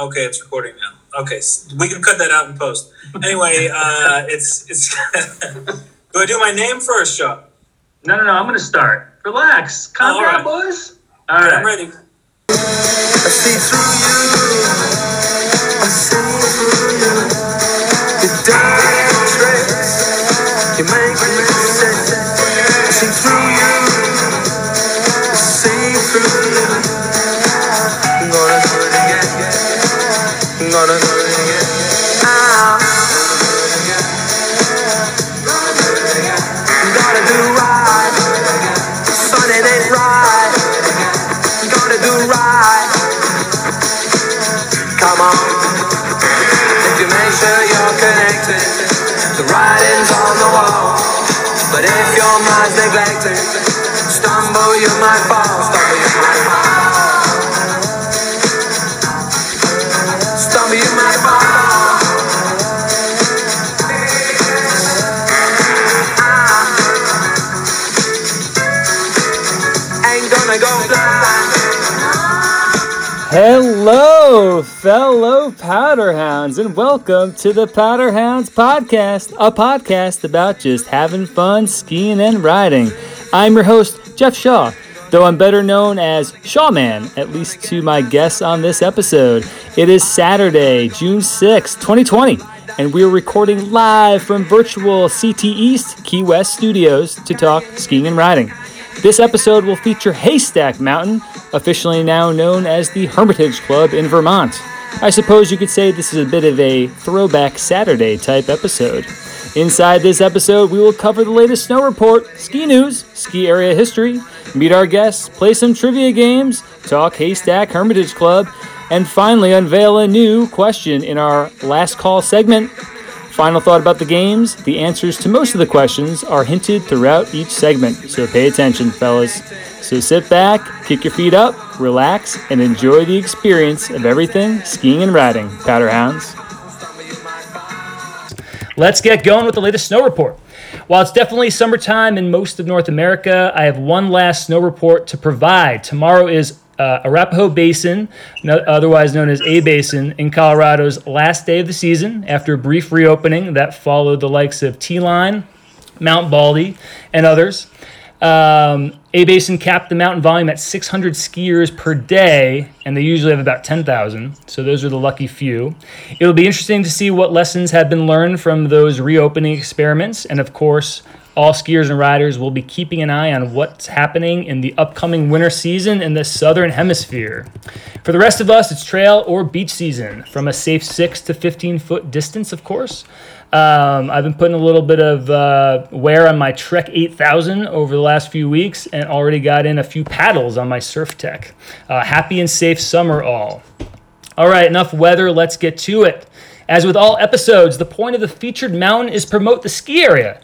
Okay, it's recording now. Okay, s- we can cut that out in post. Anyway, uh, it's it's. do I do my name first, Shaw? No, no, no. I'm gonna start. Relax. Calm All down, right. boys. All I'm right. ready. Hello, fellow Powderhounds, and welcome to the Powderhounds Podcast, a podcast about just having fun skiing and riding. I'm your host, Jeff Shaw, though I'm better known as Shawman, at least to my guests on this episode. It is Saturday, June 6, 2020, and we're recording live from virtual CT East Key West studios to talk skiing and riding. This episode will feature Haystack Mountain, officially now known as the Hermitage Club in Vermont. I suppose you could say this is a bit of a throwback Saturday type episode. Inside this episode, we will cover the latest snow report, ski news, ski area history, meet our guests, play some trivia games, talk Haystack Hermitage Club, and finally unveil a new question in our last call segment. Final thought about the games the answers to most of the questions are hinted throughout each segment, so pay attention, fellas. So sit back, kick your feet up, relax, and enjoy the experience of everything skiing and riding, Powder Powderhounds. Let's get going with the latest snow report. While it's definitely summertime in most of North America, I have one last snow report to provide. Tomorrow is uh, Arapahoe Basin, otherwise known as A Basin, in Colorado's last day of the season after a brief reopening that followed the likes of T Line, Mount Baldy, and others. Um, A Basin capped the mountain volume at 600 skiers per day, and they usually have about 10,000. So those are the lucky few. It'll be interesting to see what lessons have been learned from those reopening experiments, and of course, all skiers and riders will be keeping an eye on what's happening in the upcoming winter season in the southern hemisphere. For the rest of us, it's trail or beach season from a safe 6 to 15 foot distance, of course. Um, I've been putting a little bit of uh, wear on my Trek 8000 over the last few weeks and already got in a few paddles on my Surf Tech. Uh, happy and safe summer, all. All right, enough weather. Let's get to it. As with all episodes, the point of the featured mountain is promote the ski area.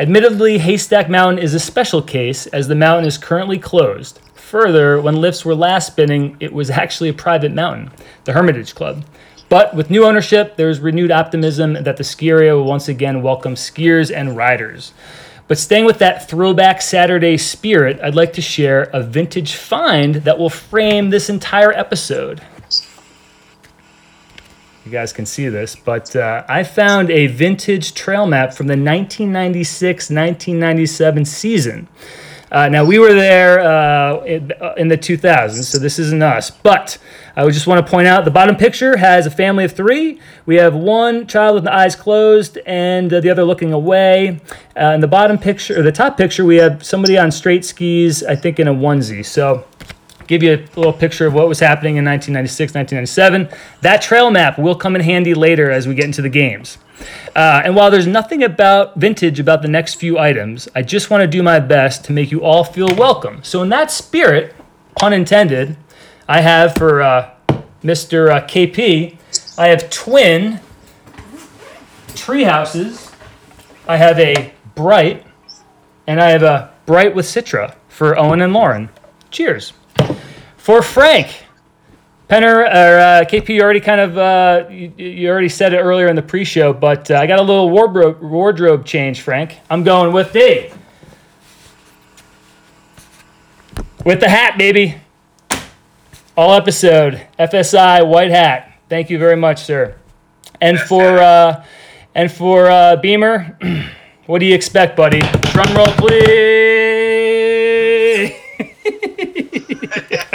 Admittedly, Haystack Mountain is a special case as the mountain is currently closed. Further, when lifts were last spinning, it was actually a private mountain, the Hermitage Club. But with new ownership, there's renewed optimism that the ski area will once again welcome skiers and riders. But staying with that throwback Saturday spirit, I'd like to share a vintage find that will frame this entire episode. You guys can see this, but uh, I found a vintage trail map from the 1996 1997 season. Uh, now, we were there uh, in, uh, the 2000s, so this isn't us. But I would just want to point out the bottom picture has a family of three. We have one child with the eyes closed and uh, the other looking away. Uh, in the bottom picture, or the top picture, we have somebody on straight skis, I think in a onesie. So give you a little picture of what was happening in 1996, 1997. That trail map will come in handy later as we get into the games. Uh, and while there's nothing about vintage about the next few items, I just want to do my best to make you all feel welcome. So, in that spirit, pun intended, I have for uh, Mr. Uh, KP, I have twin tree houses. I have a bright, and I have a bright with Citra for Owen and Lauren. Cheers. For Frank, Penner or uh, KP, you already kind of uh, you, you already said it earlier in the pre-show, but uh, I got a little wardrobe wardrobe change, Frank. I'm going with the with the hat, baby. All episode FSI white hat. Thank you very much, sir. And for uh, and for uh, Beamer, what do you expect, buddy? Drum roll, please.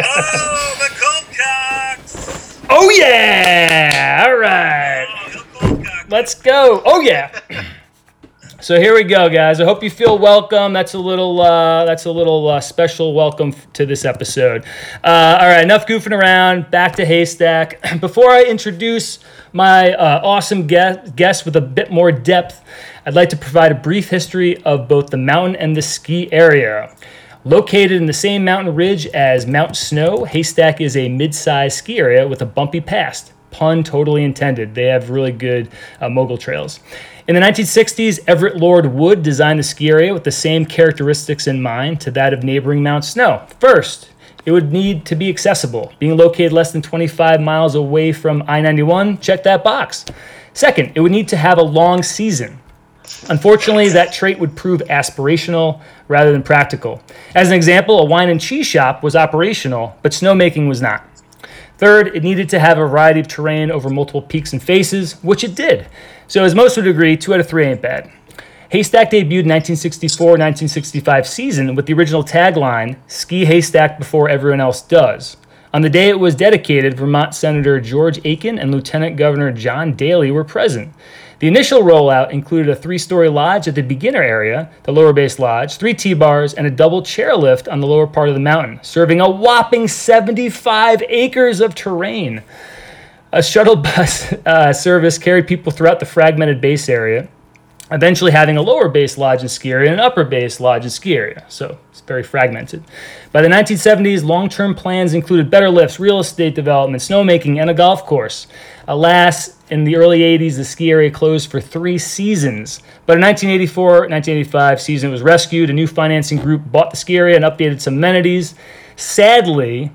Oh, the Goldcocks! Oh yeah! All right. Let's go. Oh yeah. So here we go, guys. I hope you feel welcome. That's a little. Uh, that's a little uh, special welcome to this episode. Uh, all right, enough goofing around. Back to haystack. Before I introduce my uh, awesome guest, guest with a bit more depth, I'd like to provide a brief history of both the mountain and the ski area. Located in the same mountain ridge as Mount Snow, Haystack is a mid-sized ski area with a bumpy past. Pun totally intended. They have really good uh, mogul trails. In the 1960s, Everett Lord Wood designed the ski area with the same characteristics in mind to that of neighboring Mount Snow. First, it would need to be accessible. Being located less than 25 miles away from I 91, check that box. Second, it would need to have a long season. Unfortunately, that trait would prove aspirational rather than practical. As an example, a wine and cheese shop was operational, but snowmaking was not. Third, it needed to have a variety of terrain over multiple peaks and faces, which it did. So, as most would agree, two out of three ain't bad. Haystack debuted 1964-1965 season with the original tagline, Ski Haystack before everyone else does. On the day it was dedicated, Vermont Senator George Aiken and Lieutenant Governor John Daley were present. The initial rollout included a three story lodge at the beginner area, the lower base lodge, three T bars, and a double chairlift on the lower part of the mountain, serving a whopping 75 acres of terrain. A shuttle bus uh, service carried people throughout the fragmented base area, eventually having a lower base lodge and ski area and an upper base lodge and ski area. So it's very fragmented. By the 1970s, long term plans included better lifts, real estate development, snowmaking, and a golf course. Alas, in the early 80s, the ski area closed for three seasons. But in 1984 1985 season, it was rescued. A new financing group bought the ski area and updated some amenities. Sadly,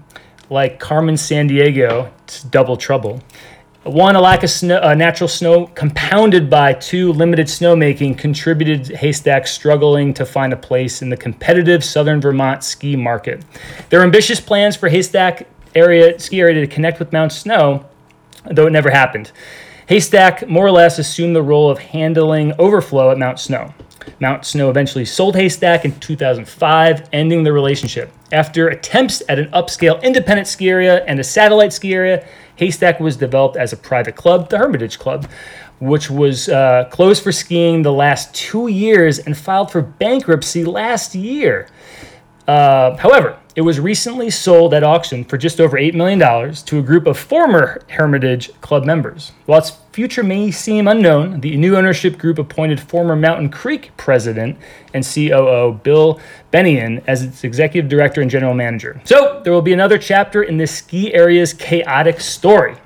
like Carmen Sandiego, it's double trouble. One, a lack of snow, uh, natural snow compounded by two, limited snowmaking contributed to Haystack struggling to find a place in the competitive southern Vermont ski market. There were ambitious plans for Haystack area ski area to connect with Mount Snow, though it never happened. Haystack more or less assumed the role of handling overflow at Mount Snow. Mount Snow eventually sold Haystack in 2005, ending the relationship. After attempts at an upscale independent ski area and a satellite ski area, Haystack was developed as a private club, the Hermitage Club, which was uh, closed for skiing the last two years and filed for bankruptcy last year. Uh, however, it was recently sold at auction for just over $8 million to a group of former Hermitage Club members. While its future may seem unknown, the new ownership group appointed former Mountain Creek president and COO Bill Benneyan as its executive director and general manager. So, there will be another chapter in this ski area's chaotic story.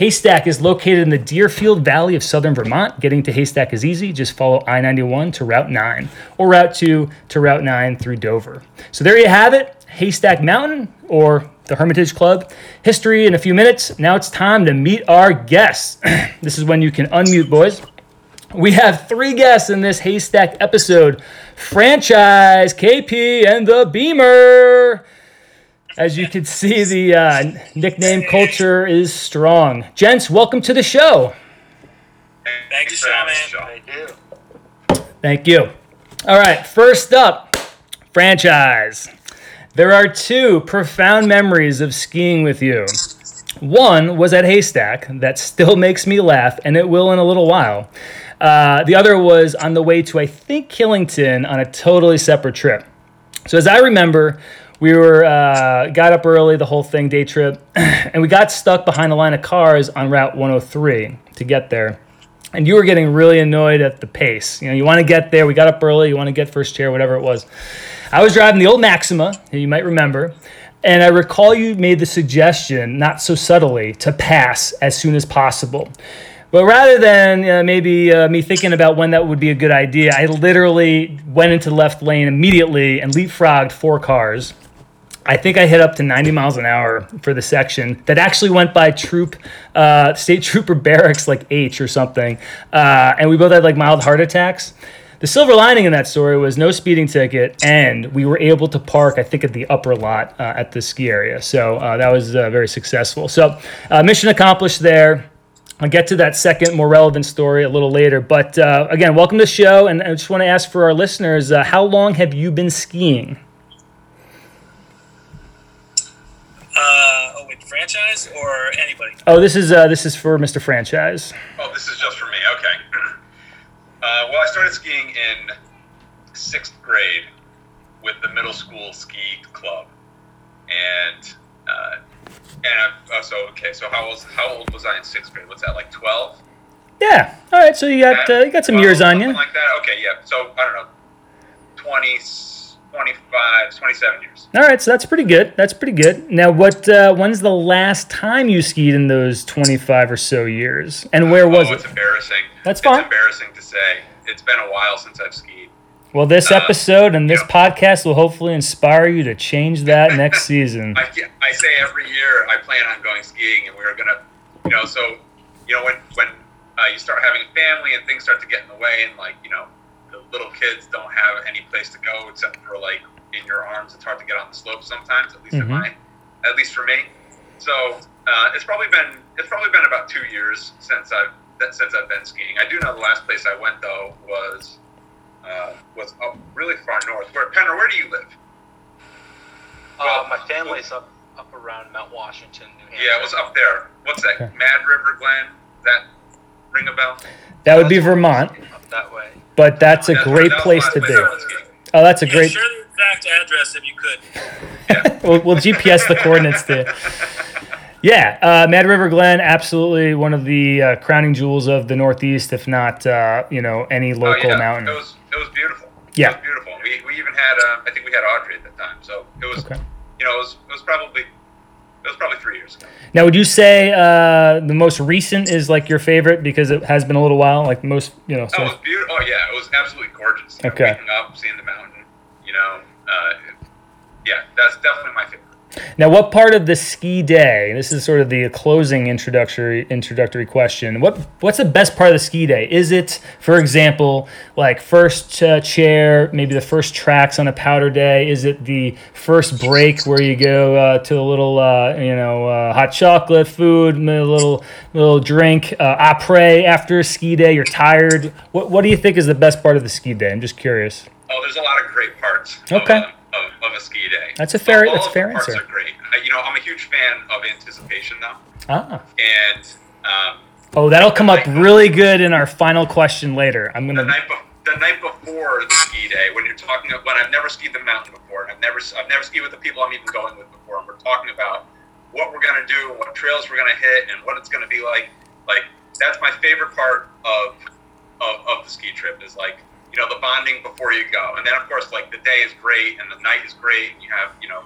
Haystack is located in the Deerfield Valley of southern Vermont. Getting to Haystack is easy. Just follow I 91 to Route 9 or Route 2 to Route 9 through Dover. So there you have it Haystack Mountain or the Hermitage Club. History in a few minutes. Now it's time to meet our guests. this is when you can unmute, boys. We have three guests in this Haystack episode Franchise, KP, and the Beamer. As you can see, the uh, nickname culture is strong. Gents, welcome to the show. Thank you, Shawman. Thank you. Thank you. All right, first up, franchise. There are two profound memories of skiing with you. One was at Haystack, that still makes me laugh, and it will in a little while. Uh, the other was on the way to, I think, Killington on a totally separate trip. So, as I remember, we were uh, got up early, the whole thing, day trip, and we got stuck behind a line of cars on Route 103 to get there. And you were getting really annoyed at the pace. You know, you want to get there. We got up early. You want to get first chair, whatever it was. I was driving the old Maxima, you might remember, and I recall you made the suggestion, not so subtly, to pass as soon as possible. But rather than uh, maybe uh, me thinking about when that would be a good idea, I literally went into left lane immediately and leapfrogged four cars. I think I hit up to 90 miles an hour for the section that actually went by troop, uh, state trooper barracks like H or something. Uh, and we both had like mild heart attacks. the silver lining in that story was no speeding ticket, and we were able to park, I think, at the upper lot uh, at the ski area. So uh, that was uh, very successful. So uh, mission accomplished there. I'll get to that second, more relevant story a little later. But again, welcome to the show. And I just want to ask for our listeners how long have you been skiing? Uh, oh, wait, franchise or anybody? Oh, this is uh, this is for Mr. Franchise. Oh, this is just for me. Okay. Uh, well, I started skiing in sixth grade with the middle school ski club, and uh, and I, uh, so okay. So how was how old was I in sixth grade? What's that like twelve? Yeah. All right. So you got uh, you got some years on you. Like that. Okay. Yeah. So I don't know. 20, 25, 27 years. All right. So that's pretty good. That's pretty good. Now, what? Uh, when's the last time you skied in those twenty five or so years? And where was oh, it? It's embarrassing. That's It's fine. embarrassing to say. It's been a while since I've skied. Well, this Uh, episode and this podcast will hopefully inspire you to change that next season. I, I say every year I plan on going skiing, and we are gonna, you know, so you know when when uh, you start having a family and things start to get in the way, and like you know little kids don't have any place to go except for like in your arms. It's hard to get on the slope sometimes, at least in Mhm. my, at least for me. So uh, it's probably been it's probably been about two years since I've that, since I've been skiing. I do know the last place I went though was uh, was up really far north. Where Penner, where do you live? Uh, my family's up up around Mount Washington, New Hampshire. Yeah, it was up there. What's that? Okay. Mad River Glen? That ring a bell? That would be Vermont, up that way. But that's a great that place to last place I be. Oh, that's a Yeah, great. share the exact address if you could. We'll, we'll GPS the coordinates there. Yeah, uh, Mad River Glen, absolutely one of the uh, crowning jewels of the Northeast, if not, uh, you know, any Oh, local yeah. mountain. It was it was beautiful. Yeah. It was beautiful. We, we even had uh, I think we had Audrey at the time, so it was Okay. you know it was it was probably it was probably three years ago. Now, would you say uh, the most recent is like your favorite because it has been a little while? Like most, you know. Oh, it was beautiful. Oh yeah, it was absolutely gorgeous. You know, Okay. Waking up, seeing the mountain, you know, uh, yeah, that's definitely my favorite. Now, what part of the ski day? This is sort of the closing introductory introductory question. What what's the best part of the ski day? Is it, for example, like first uh, chair, maybe the first tracks on a powder day? Is it the first break where you go uh, to a little, uh, you know, uh, hot chocolate food, a little little drink, uh, après after a ski day? You're tired. What what do you think is the best part of the ski day? I'm just curious. Oh, there's a lot of great parts. Okay. Uh, of, of a ski day. That's a fair- All that's a fair the parts answer. Are great. I, you know, I'm a huge fan of anticipation though, Ah. and um, Oh, that'll come up really good in our final question later. I'm gonna. night be- the night before the ski day, when you're talking when I've never skied the mountain before, and I've never I've never skied with the people I'm even going with before, and we're talking about what we're gonna do, and what trails we're gonna hit, and what it's gonna be like. Like that's my favorite part of of, of the ski trip is like you know the bonding before you go, and then of course like the day is great and the night is great, and you have you know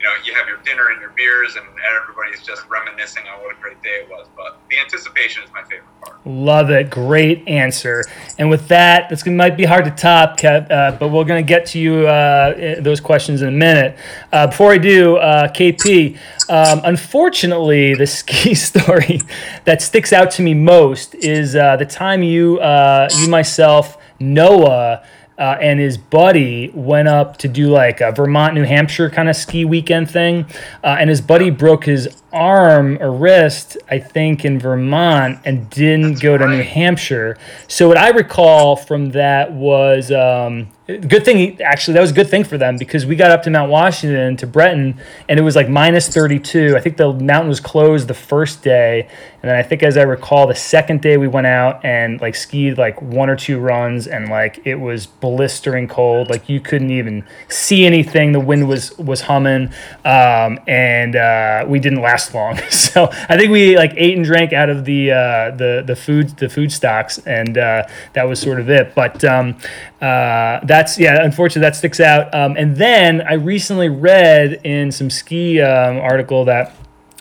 you know you have your dinner and your beers, and everybody's just reminiscing on what a great day it was. But the anticipation is my favorite part. Love it. Great answer. And with that, this might be hard to top, Kev, uh, but we're going to get to you uh, those questions in a minute. Uh, before I do, uh, KP, um, unfortunately, the ski story that sticks out to me most is uh, the time you, uh, you myself, Noah, uh, and his buddy went up to do like a Vermont, New Hampshire kind of ski weekend thing. Uh, and his buddy broke his arm or wrist, I think, in Vermont and didn't go to New. Hampshire. So, what I recall from that was um, good thing, actually, that was a good thing for them because we got up to Mount Washington to Bretton and it was like minus 32. I think the mountain was closed the first day. And then I think, as I recall, the second day we went out and like skied like one or two runs, and like it was blistering cold. Like you couldn't even see anything. The wind was was humming, um, and uh, we didn't last long. So I think we like ate and drank out of the uh, the the food the food stocks, and uh, that was sort of it. But um, uh, that's yeah, unfortunately that sticks out. Um, and then I recently read in some ski um, article that.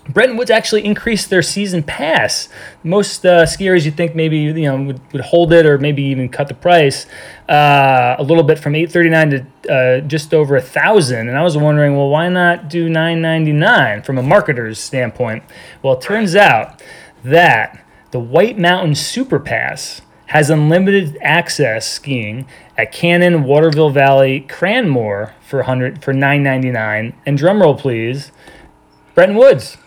Bretton Woods actually increased their season pass. Most uh, skiers you think maybe you know would, would hold it or maybe even cut the price uh, a little bit from eight thirty nine to uh, just over a thousand. And I was wondering, well, why not do nine ninety nine from a marketer's standpoint? Well, it turns out that the White Mountain Super Pass has unlimited access skiing at Cannon, Waterville Valley, Cranmore for 100 for 9.99, and drumroll please, Bretton Woods.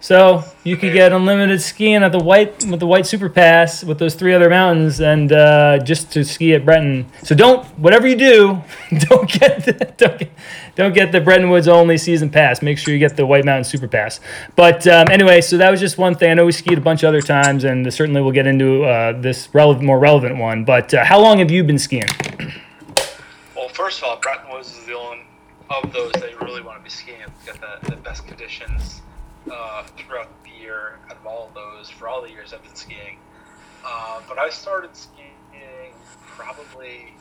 So you could get unlimited skiing at the white with the white super pass with those three other mountains, and uh, just to ski at Bretton. So don't whatever you do, don't get the, don't get, don't get the Bretton Woods only season pass. Make sure you get the White Mountain Super Pass. But um, anyway, so that was just one thing. I know we skied a bunch of other times, and certainly we'll get into uh, this relevant, more relevant one. But uh, how long have you been skiing? Well, first of all, Bretton Woods is the only of those that you really want to be skiing. It's got the, the best conditions uh, throughout the year out of all of those for all the years I've been skiing. Uh, but I started skiing probably,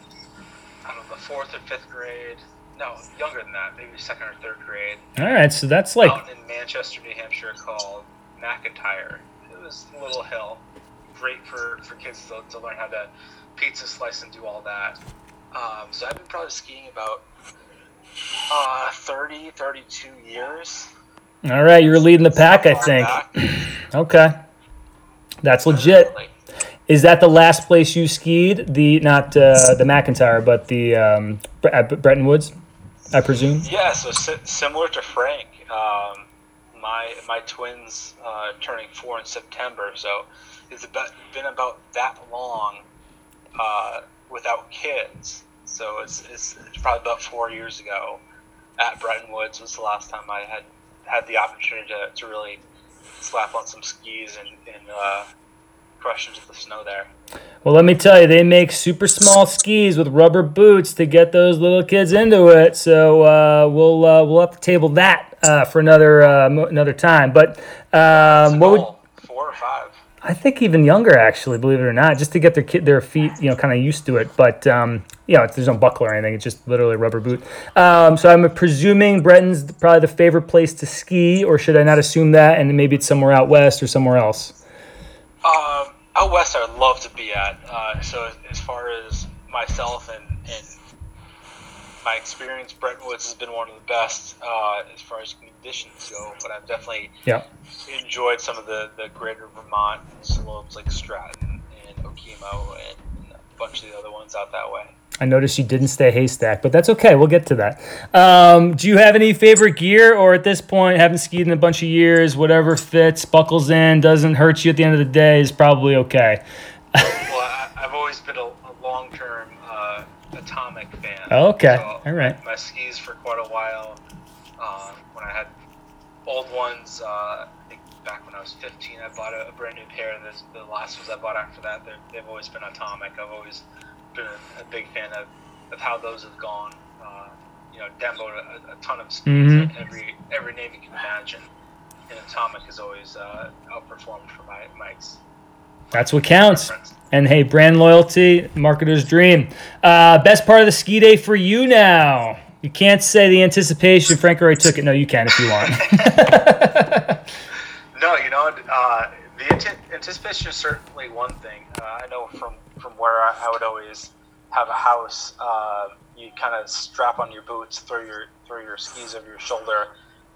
I don't know, the fourth or fifth grade. No, younger than that, maybe second or third grade. All right, so that's like mountain in Manchester, New Hampshire called McIntyre. It was a little hill, great for, for kids to, to learn how to pizza slice and do all that. Um, so I've been probably skiing about uh, 30, 32 years. All right. You're leading the pack, I think. Okay, that's legit. Is that the last place you skied? The not uh, the McIntyre, but the um, at Bretton Woods, I presume. Yeah, so si- similar to Frank, um, my my twins uh, turning four in September, so it's about, been about that long uh, without kids. So it's, it's it's probably about four years ago at Bretton Woods was the last time I had had the opportunity to, to really slap on some skis and, and uh, crush into the snow there. Well, let me tell you, they make super small skis with rubber boots to get those little kids into it. So uh, we'll uh, we'll have to table that uh, for another uh, another time. But um, what would four or five. I think even younger, actually, believe it or not, just to get their kid, their feet, you know, kind of used to it. But um, you know, there's no buckle or anything; it's just literally a rubber boot. Um, so I'm presuming Bretton's probably the favorite place to ski, or should I not assume that? And maybe it's somewhere out west or somewhere else. Um, out west, I would love to be at. Uh, so as far as myself and, and my experience, Bretton Woods has been one of the best uh, as far as conditions go. But I've definitely Yeah. enjoyed some of the, the greater Vermont slopes like Stratton and Okemo and, and a bunch of the other ones out that way. I noticed you didn't stay haystack, but that's okay. We'll get to that. Um, do you have any favorite gear, or at this point, haven't skied in a bunch of years, whatever fits, buckles in, doesn't hurt you at the end of the day is probably okay. Well, I, I've always been a, a long term uh, Atomic. Okay, So all right. My skis for quite a while. Um, when I had old ones, uh, I think back when I was 15, I bought a, a brand new pair. And this, the last ones I bought after that, they've always been Atomic. I've always been a, a big fan of, of how those have gone. Uh, you know, demoed a, a ton of skis, Mhm. like every every name you can imagine. And Atomic has always uh, outperformed for my ex- That's what counts. And hey, brand loyalty, marketer's dream. Uh, best part of the ski day for you now. You can't say the anticipation. Frank already took it. No, you can if you want. No, you know, uh, the anticipation is certainly one thing. Uh, I know from, from where I, I would always have a house, uh, you kind of strap on your boots, throw your throw your skis over your shoulder,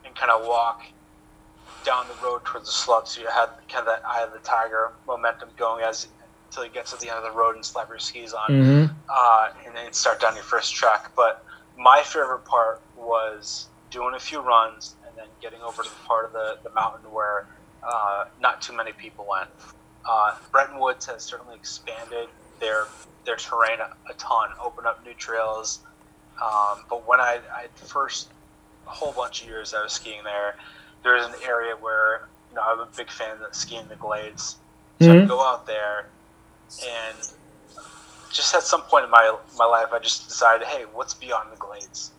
and kind of walk down the road towards the slopes. So you had kind of that eye of the tiger momentum going as until you get to the end of the road and slap your skis on hmm uh, and then start down your first track. But my favorite part was doing a few runs and then getting over to the part of the, the mountain where uh, not too many people went. Uh, Bretton Woods has certainly expanded their their terrain a, a ton, opened up new trails. Um, but when I, I first a whole bunch of years I was skiing there, there was an area where you know I'm a big fan of skiing the glades, so Mhm. I'd go out there and just at some point in my my life, I just decided, hey, what's beyond the glades?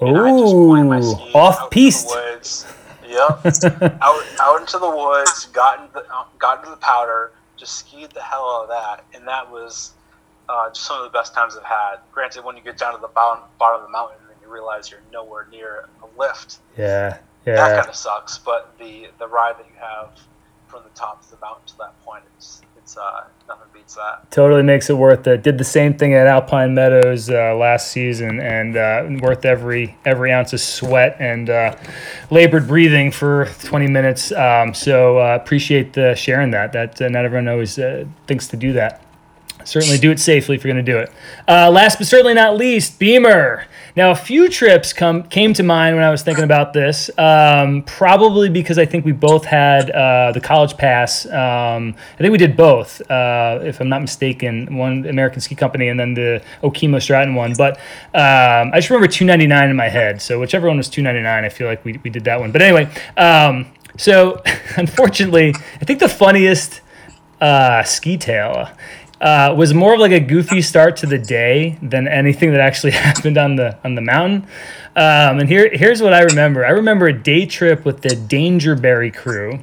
And I just pointed my Ooh, off piste. woods. Yep, out out into the woods, got into the, got into the powder, just skied the hell out of that, and that was uh, just some of the best times I've had. Granted, when you get down to the bottom bottom of the mountain and you realize you're nowhere near a lift, Yeah, yeah, that kind of sucks. But the the ride that you have from the top of the mountain to that point, it's it's uh, nothing beats that. Totally makes it worth it. Did the same thing at Alpine Meadows uh, last season, and uh, worth every every ounce of sweat and uh, labored breathing for 20 minutes. Um, so uh, appreciate the sharing that. That uh, not everyone always thinks to do that. Certainly do it safely if you're going to do it. Uh, last but certainly not least, Beamer. Now, a few trips come came to mind when I was thinking about this. Um, probably because I think we both had uh, the college pass. Um, I think we did both, uh, if I'm not mistaken. One American Ski Company and then the Okemo Stratton one. But um, I just remember 299 in my head. So whichever one was 299, I feel like we, we did that one. But anyway, um, so unfortunately, I think the funniest uh, ski tail uh, was more of like a goofy start to the day than anything that actually happened on the on the mountain. Um, and here here's what I remember. I remember a day trip with the Dangerberry crew.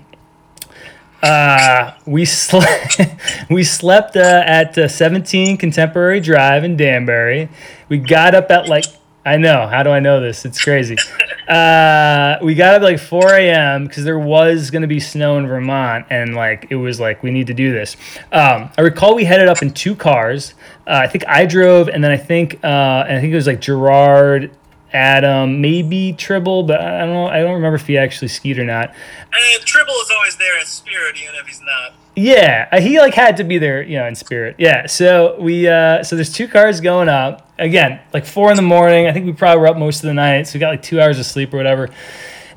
Uh, we slept we slept uh, at uh, 17 Contemporary Drive in Danbury. We got up at like I know. How do I know this? It's crazy. Uh, we got up like 4 a.m. because there was going to be snow in Vermont, and like it was like we need to do this. Um, I recall we headed up in two cars. Uh, I think I drove, and then I think uh, I think it was like Gerard, Adam, maybe Tribble, but I don't know. I don't remember if he actually skied or not. Uh, Tribble is always there in spirit, even if he's not. Yeah, uh, he like had to be there, you know, in spirit. Yeah, so we uh so there's two cars going up again, like four in the morning. I think we probably were up most of the night, so we got like two hours of sleep or whatever.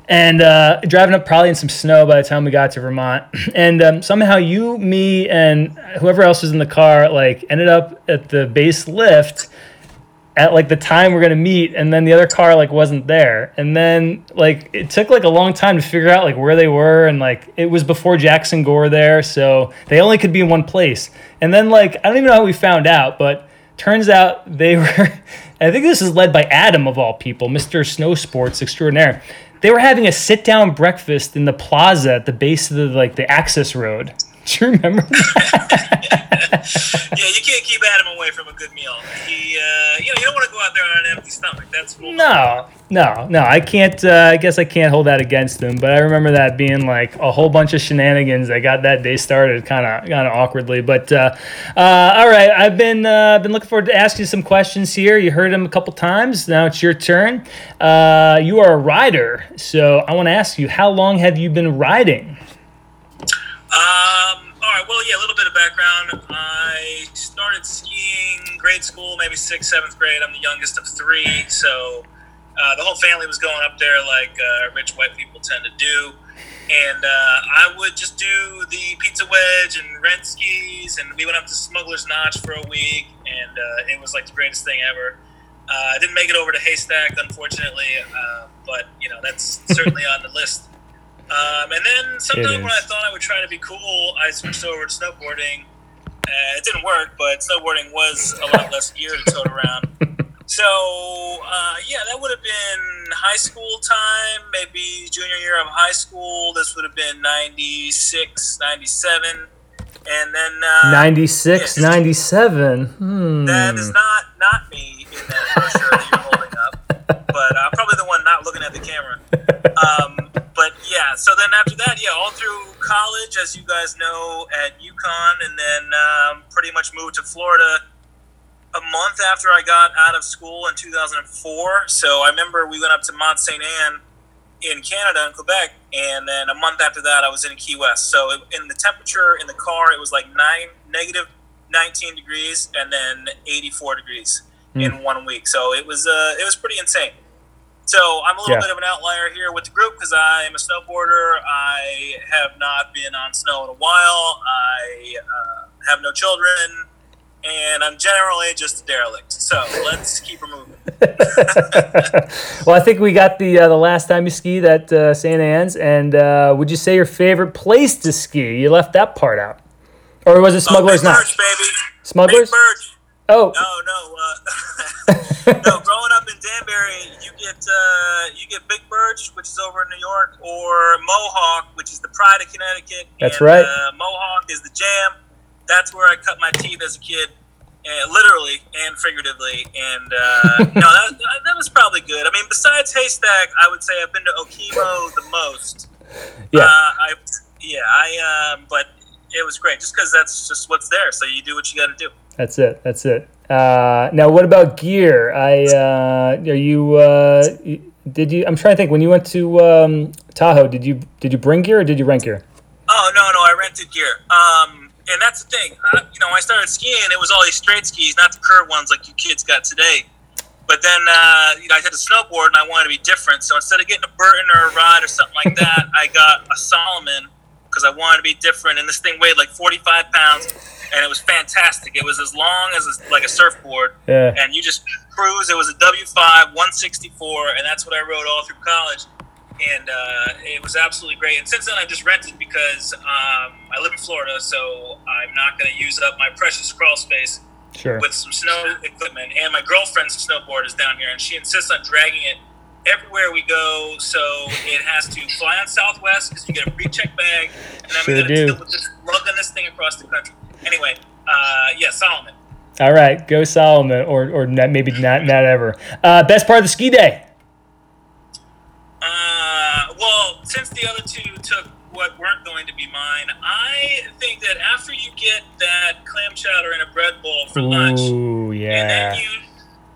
And uh, driving up probably in some snow by the time we got to Vermont, and um, somehow you, me, and whoever else was in the car like ended up at the base lift at like the time we're gonna meet, and then the other car like wasn't there, and then like it took like a long time to figure out like where they were, and like it was before Jackson Gore there, so they only could be in one place, and then like I don't even know how we found out, but turns out they were. I think this is led by Adam of all people, Mister Snow Sports extraordinaire. They were having a sit down breakfast in the plaza at the base of the like the access road. Do you remember? Yeah, you can't keep Adam away from a good meal. He, uh, you know, you don't want to go out there on an empty stomach. That's full. No, no, no. I can't. Uh, I guess I can't hold that against him. But I remember that being like a whole bunch of shenanigans that got that day started, kind of, kind of awkwardly. But uh, uh, all right, I've been uh, been looking forward to asking you some questions here. You heard him a couple times. Now it's your turn. Uh, you are a rider, so I want to ask you, how long have you been riding? Um. All right. Well, yeah. A little bit of background. I started skiing grade school, maybe sixth, seventh grade. I'm the youngest of three, so uh, the whole family was going up there like uh, rich white people tend to do. And uh, I would just do the pizza wedge and rent skis, and we went up to Smuggler's Notch for a week, and uh, it was like the greatest thing ever. Uh, I didn't make it over to Haystack, unfortunately, uh, but you know that's certainly on the list. Um, and then sometime when I thought I would try to be cool, I switched over to snowboarding. Uh, it didn't work, but snowboarding was a lot less gear to tote around. So, uh, yeah, that would have been high school time, maybe junior year of high school. This would have been 96, 97. And then. Uh, 96, yeah. 97. Hmm. That is not not me in that brochure that you're holding but uh, probably the one not looking at the camera. Um, but yeah, so then after that, yeah, all through college, as you guys know, at UConn, and then um, pretty much moved to Florida a month after I got out of school in 2004. So I remember we went up to Mont Saint Anne in Canada in Quebec, and then a month after that, I was in Key West. So it, in the temperature in the car, it was like nine negative 19 degrees, and then 84 degrees in one week. So it was uh, it was pretty insane. So I'm a little Yeah. bit of an outlier here with the group because I am a snowboarder. I have not been on snow in a while. I uh, have no children, and I'm generally just a derelict. So let's keep her moving. well, I think we got the uh, the last time you skied at uh, St. Anne's, and uh, would you say your favorite place to ski? You left that part out, or was it Smuggler's oh, Notch? Birch, baby. Smugglers? Big Birch. Oh, No, no, uh, no. Growing up in Danbury, you get uh, you get Big Birch, which is over in New York, or Mohawk, which is the pride of Connecticut. That's and, right. Uh, Mohawk is the jam. That's where I cut my teeth as a kid, uh, literally and figuratively. And uh, no, that, that was probably good. I mean, besides Haystack, I would say I've been to Okemo the most. yeah. Uh, I yeah, I um, but it was great just because that's just what's there. So you do what you got to do. That's it. That's it. Uh, now, what about gear? I uh, are you? Uh, did you? I'm trying to think. When you went to um, Tahoe, did you did you bring gear or did you rent gear? Oh no, no, I rented gear. Um, and that's the thing. Uh, you know, I started skiing, it was all these straight skis, not the curved ones like you kids got today. But then, uh, you know, I had a snowboard and I wanted to be different. So instead of getting a Burton or a Rod or something like that, I got a Salomon because I wanted to be different. And this thing weighed like 45 pounds, and it was fantastic. It was as long as a, like a surfboard, Yeah. and you just cruise. It was a W5 164, and that's what I rode all through college. And uh, it was absolutely great. And since then, I've just rented because um, I live in Florida, so I'm not going to use up my precious crawl space Sure. with some snow equipment. And my girlfriend's snowboard is down here, and she insists on dragging it everywhere we go. So it has to fly on Southwest because you get a pre-check bag, and then Sure we got to deal with just lugging this thing across the country. Anyway, uh, yeah, Salomon. All right, go Salomon, or or not, maybe not not ever. Uh, best part of the ski day. Uh, well, since the other two took what weren't going to be mine, I think that after you get that clam chowder in a bread bowl for lunch, Ooh, and yeah. then you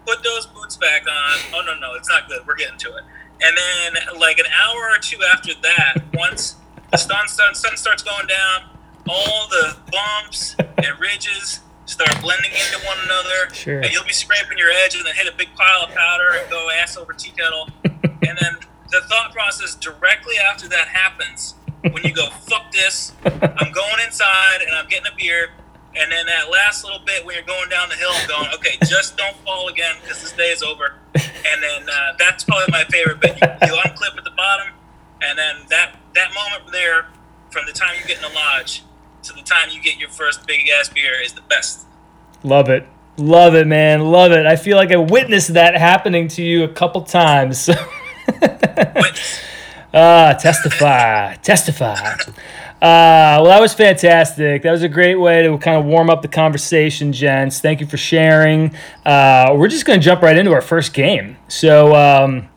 put those boots back on. Oh no, no, it's not good. We're getting to it. And then, like an hour or two after that, once the sun, sun, sun starts going down, all the bumps and ridges start blending into one another. Sure. And you'll be scraping your edge and then hit a big pile of powder and go ass over tea kettle. and then the thought process directly after that happens when you go, fuck this, I'm going inside and I'm getting a beer. And then that last little bit when you're going down the hill, I'm going, okay, just don't fall again because this day is over. And then uh, that's probably my favorite bit. You, you unclip at the bottom, and then that that moment there, from the time you get in the lodge to the time you get your first big ass beer, is the best. Love it. Love it, man. Love it. I feel like I witnessed that happening to you a couple times. Ah, testify, testify. Uh, well, that was fantastic. That was a great way to kind of warm up the conversation, gents. Thank you for sharing. Uh, we're just going to jump right into our first game. So, um,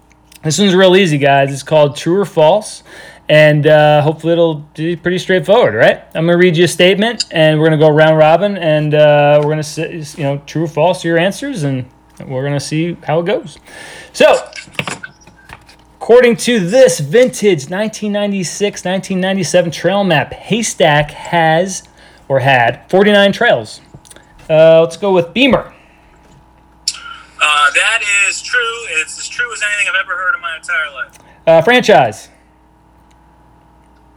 this one's real easy, guys. It's called True or False. And uh, hopefully it'll be pretty straightforward, right? I'm going to read you a statement, and we're going to go round robin, and uh, we're going to say, you know, true or false your answers, and we're going to see how it goes. So, According to this vintage 1996 1997 trail map, Haystack has or had 49 trails. Uh, let's go with Beamer. Uh, that is true. It's as true as anything I've ever heard in my entire life. Uh, franchise.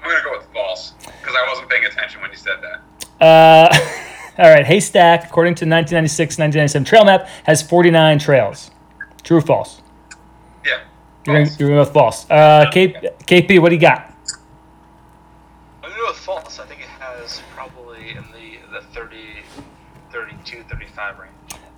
I'm gonna go with false because I wasn't paying attention when you said that. Uh, all right, Haystack, according to 1996 1997 trail map, has 49 trails. True or false? You're going false. you're with false. Uh, K, KP, what do you got? I'm gonna go with false. I think it has probably in the, the 30, 32, 35 range.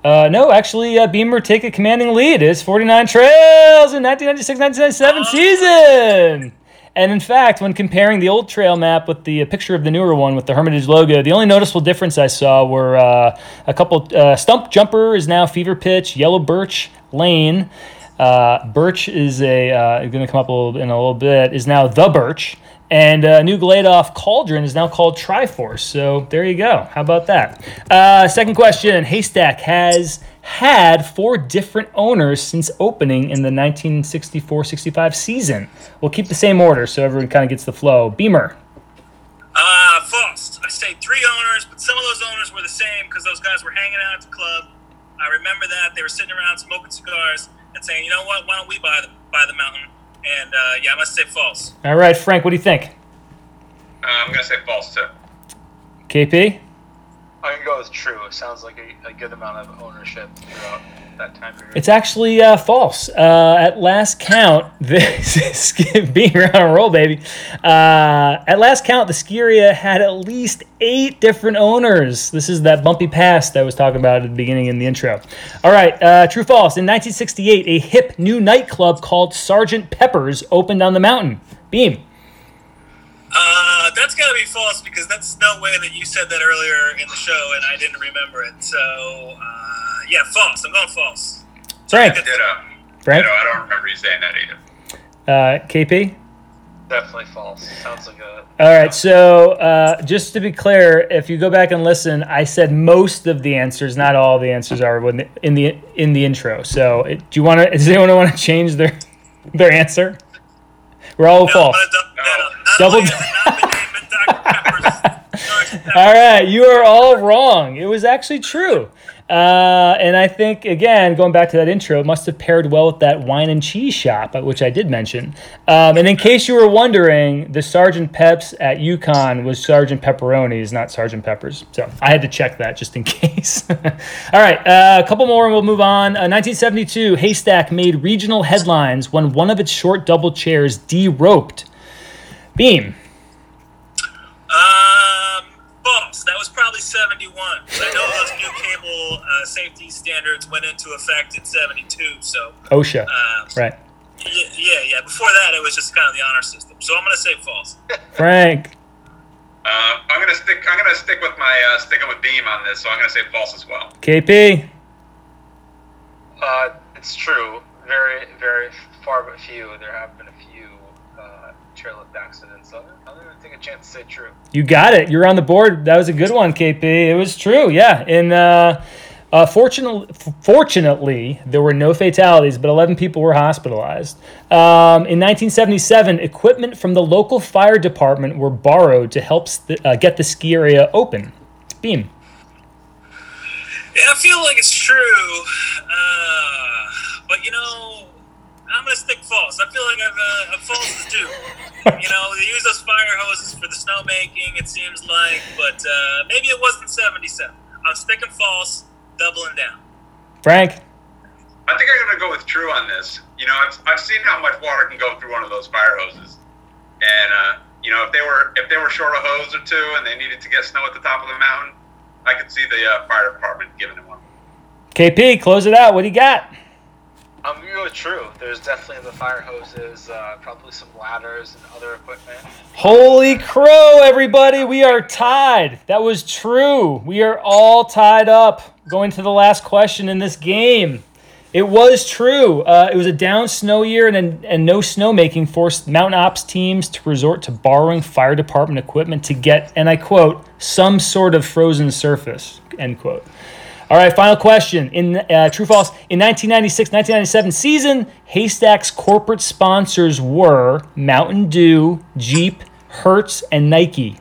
Uh, no, actually, uh, Beamer take a commanding lead. It's 49 trails in 1996-1997 season. And in fact, when comparing the old trail map with the uh, picture of the newer one with the Hermitage logo, the only noticeable difference I saw were uh, a couple. Uh, Stump Jumper is now Fever Pitch, Yellow Birch Lane. Uh, Birch is a uh, going to come up a little in a little bit. Is now the Birch, and uh, New Gladoff Cauldron is now called Triforce. So there you go. How about that? Uh, second question: Haystack has had four different owners since opening in the 1964-65 season. We'll keep the same order so everyone kind of gets the flow. Beamer. Uh, false. I say three owners, but some of those owners were the same because those guys were hanging out at the club. I remember that they were sitting around smoking cigars saying, "You know what? Why don't we buy the buy the mountain?" And uh, yeah, I'm gonna say false. All right, Frank. What do you think? Uh, I'm gonna say false too. KP. I'm gonna go with true. It sounds like a, a good amount of ownership throughout that time period. It's actually uh, false. Uh, at last count, this being on a roll, baby. Uh, at last count, the ski area had at least eight different owners. This is that bumpy past I was talking about at the beginning in the intro. All right, uh, true false. In 1968, a hip new nightclub called Sergeant Pepper's opened on the mountain. Beam. Uh, that's got to be false because that's no way that you said that earlier in the show and I didn't remember it. So uh, yeah, false. I'm going false. Frank. Ditto. Frank. Ditto. I don't remember you saying that either. Uh, KP. Definitely false. Sounds like a. All right, so uh, just to be clear, if you go back and listen, I said most of the answers, not all the answers are when the, in the in the intro. So, it, do you want to? Does anyone want to change their their answer? We're all No, false. I'm double that Double only has it not been named in Dr. Pepper's Sergeant All right, you are all wrong. It was actually true. Uh, and I think, again, going back to that intro, it must have paired well with that wine and cheese shop, uh, which I did mention. Um, and in case you were wondering, the Sergeant Peps at UConn was Sergeant Pepperoni's, not Sergeant Peppers. So I had to check that just in case. all right, uh, a couple more and we'll move on. Uh, 1972, Haystack made regional headlines when one of its short double chairs de-roped. Beam. Um, false. That was probably 71. I know those new cable uh, safety standards went into effect in 72. So, OSHA. uh, Right. yeah, yeah, yeah. Before that, it was just kind of the honor system. So I'm going to say false. Frank. Uh, I'm gonna stick. I'm gonna stick with my uh, sticking with Beam on this. So I'm gonna say false as well. KP. Uh, it's true. Very, very far but few. There have been a few uh, chairlift accidents. So I'm going to take a chance to say true. You got it. You're on the board. That was a good one, KP. It was true. Yeah. And uh, uh, fortunately, fortunately, there were no fatalities, but 11 people were hospitalized. Um, in 1977, equipment from the local fire department were borrowed to help st- uh, get the ski area open. Beam. Yeah, I feel like it's true. Uh, but, you know, I'm going to stick false. I feel like I've, uh, false is due. you know, they use those fire hoses for the snowmaking, it seems like, but uh, maybe it wasn't 77. I'm sticking false, doubling down. Frank. I think I'm gonna go with true on this. You know, I've, I've seen how much water can go through one of those fire hoses, and uh, you know, if they were if they were short a hose or two and they needed to get snow at the top of the mountain, I could see the uh, fire department giving them one. KP, close it out. What do you got? To go with true. There's definitely the fire hoses, uh, probably some ladders and other equipment. Holy crow, everybody. We are tied. That was true. We are all tied up going to the last question in this game. It was true. Uh, it was a down snow year, and, and no snowmaking forced mountain ops teams to resort to borrowing fire department equipment to get, and I quote, some sort of frozen surface, end quote. All right, final question. In uh, true false, in 1996 1997 season, Haystack's corporate sponsors were Mountain Dew, Jeep, Hertz, and Nike.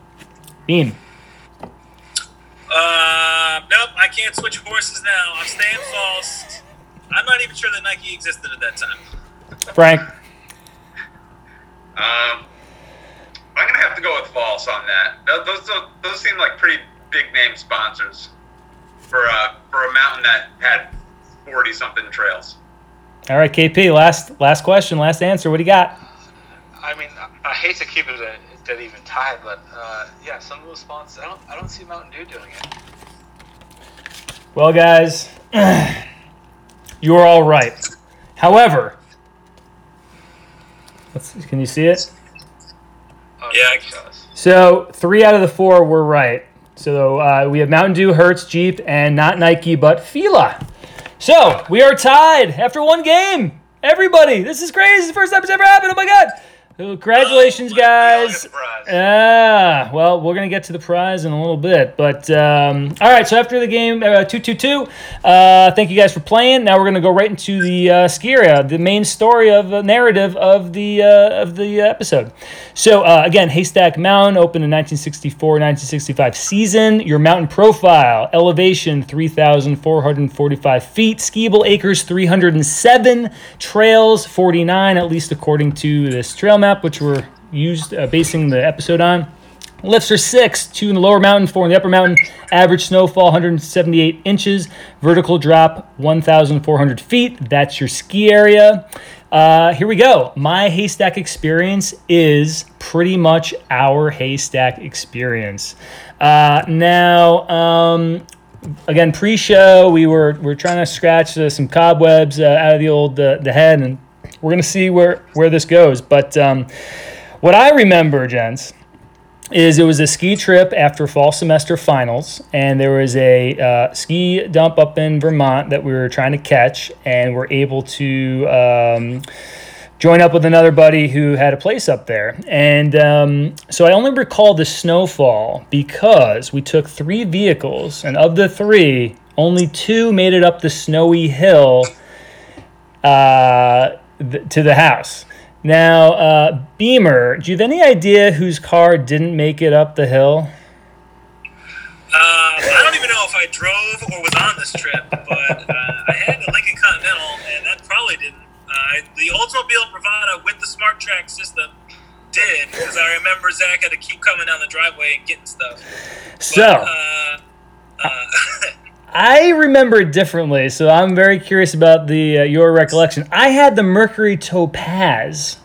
Beam. Uh, nope, I can't switch horses now. I'm staying false. I'm not even sure that Nike existed at that time. Frank. Um, I'm gonna have to go with false on that. Those those, those seem like pretty big name sponsors for uh, for a mountain that had forty something trails. All right, KP. Last last question. Last answer. What do you got? I mean, I, I hate to keep it a dead even tie, but uh, yeah, some of those sponsors, I don't, I don't see Mountain Dew doing it. Well, guys, you are all right. However, let's, can you see it? Uh, Yeah, I- does. So three out of the four were right. So uh, we have Mountain Dew, Hertz, Jeep, and not Nike, but Fila. So we are tied after one game. Everybody, this is crazy. The first time it's ever happened. Oh my god! Congratulations, Oh, guys. Surprise. Ah, well, we're gonna get to the prize in a little bit, but um, all right. So after the game, uh, two two two. Uh, thank you guys for playing. Now we're gonna go right into the uh, ski area, the main story of the narrative of the uh, of the episode. So uh, again, Haystack Mountain opened in 1964-1965 season. Your mountain profile: elevation 3,445 feet, skiable acres 307, trails 49, at least according to this trail map, which we're used uh, basing the episode on. Lifts are six, two in the lower mountain, four in the upper mountain. Average snowfall 178 inches. Vertical drop 1,400 feet. That's your ski area. Uh, here we go. My haystack experience is pretty much our haystack experience. Uh, now, um, again, pre-show, we were we are trying to scratch uh, some cobwebs uh, out of the old uh, the head, and we're gonna see where where this goes. But um, what I remember, gents, is it was a ski trip after fall semester finals, and there was a uh, ski dump up in Vermont that we were trying to catch, and we're able to. Um, join up with another buddy who had a place up there. And um, so I only recall the snowfall because we took three vehicles, and of the three, only two made it up the snowy hill uh, th- to the house. Now, uh, Beamer, do you have any idea whose car didn't make it up the hill? I don't even know if I drove or was on this trip, but uh, I had a Lincoln Continental, and that probably didn't. Uh, the Oldsmobile Bravada with the SmartTrak system did, because I remember Zach had to keep coming down the driveway and getting stuff. But, So uh, uh, I remember it differently. So I'm very curious about the uh, your recollection. I had the Mercury Topaz.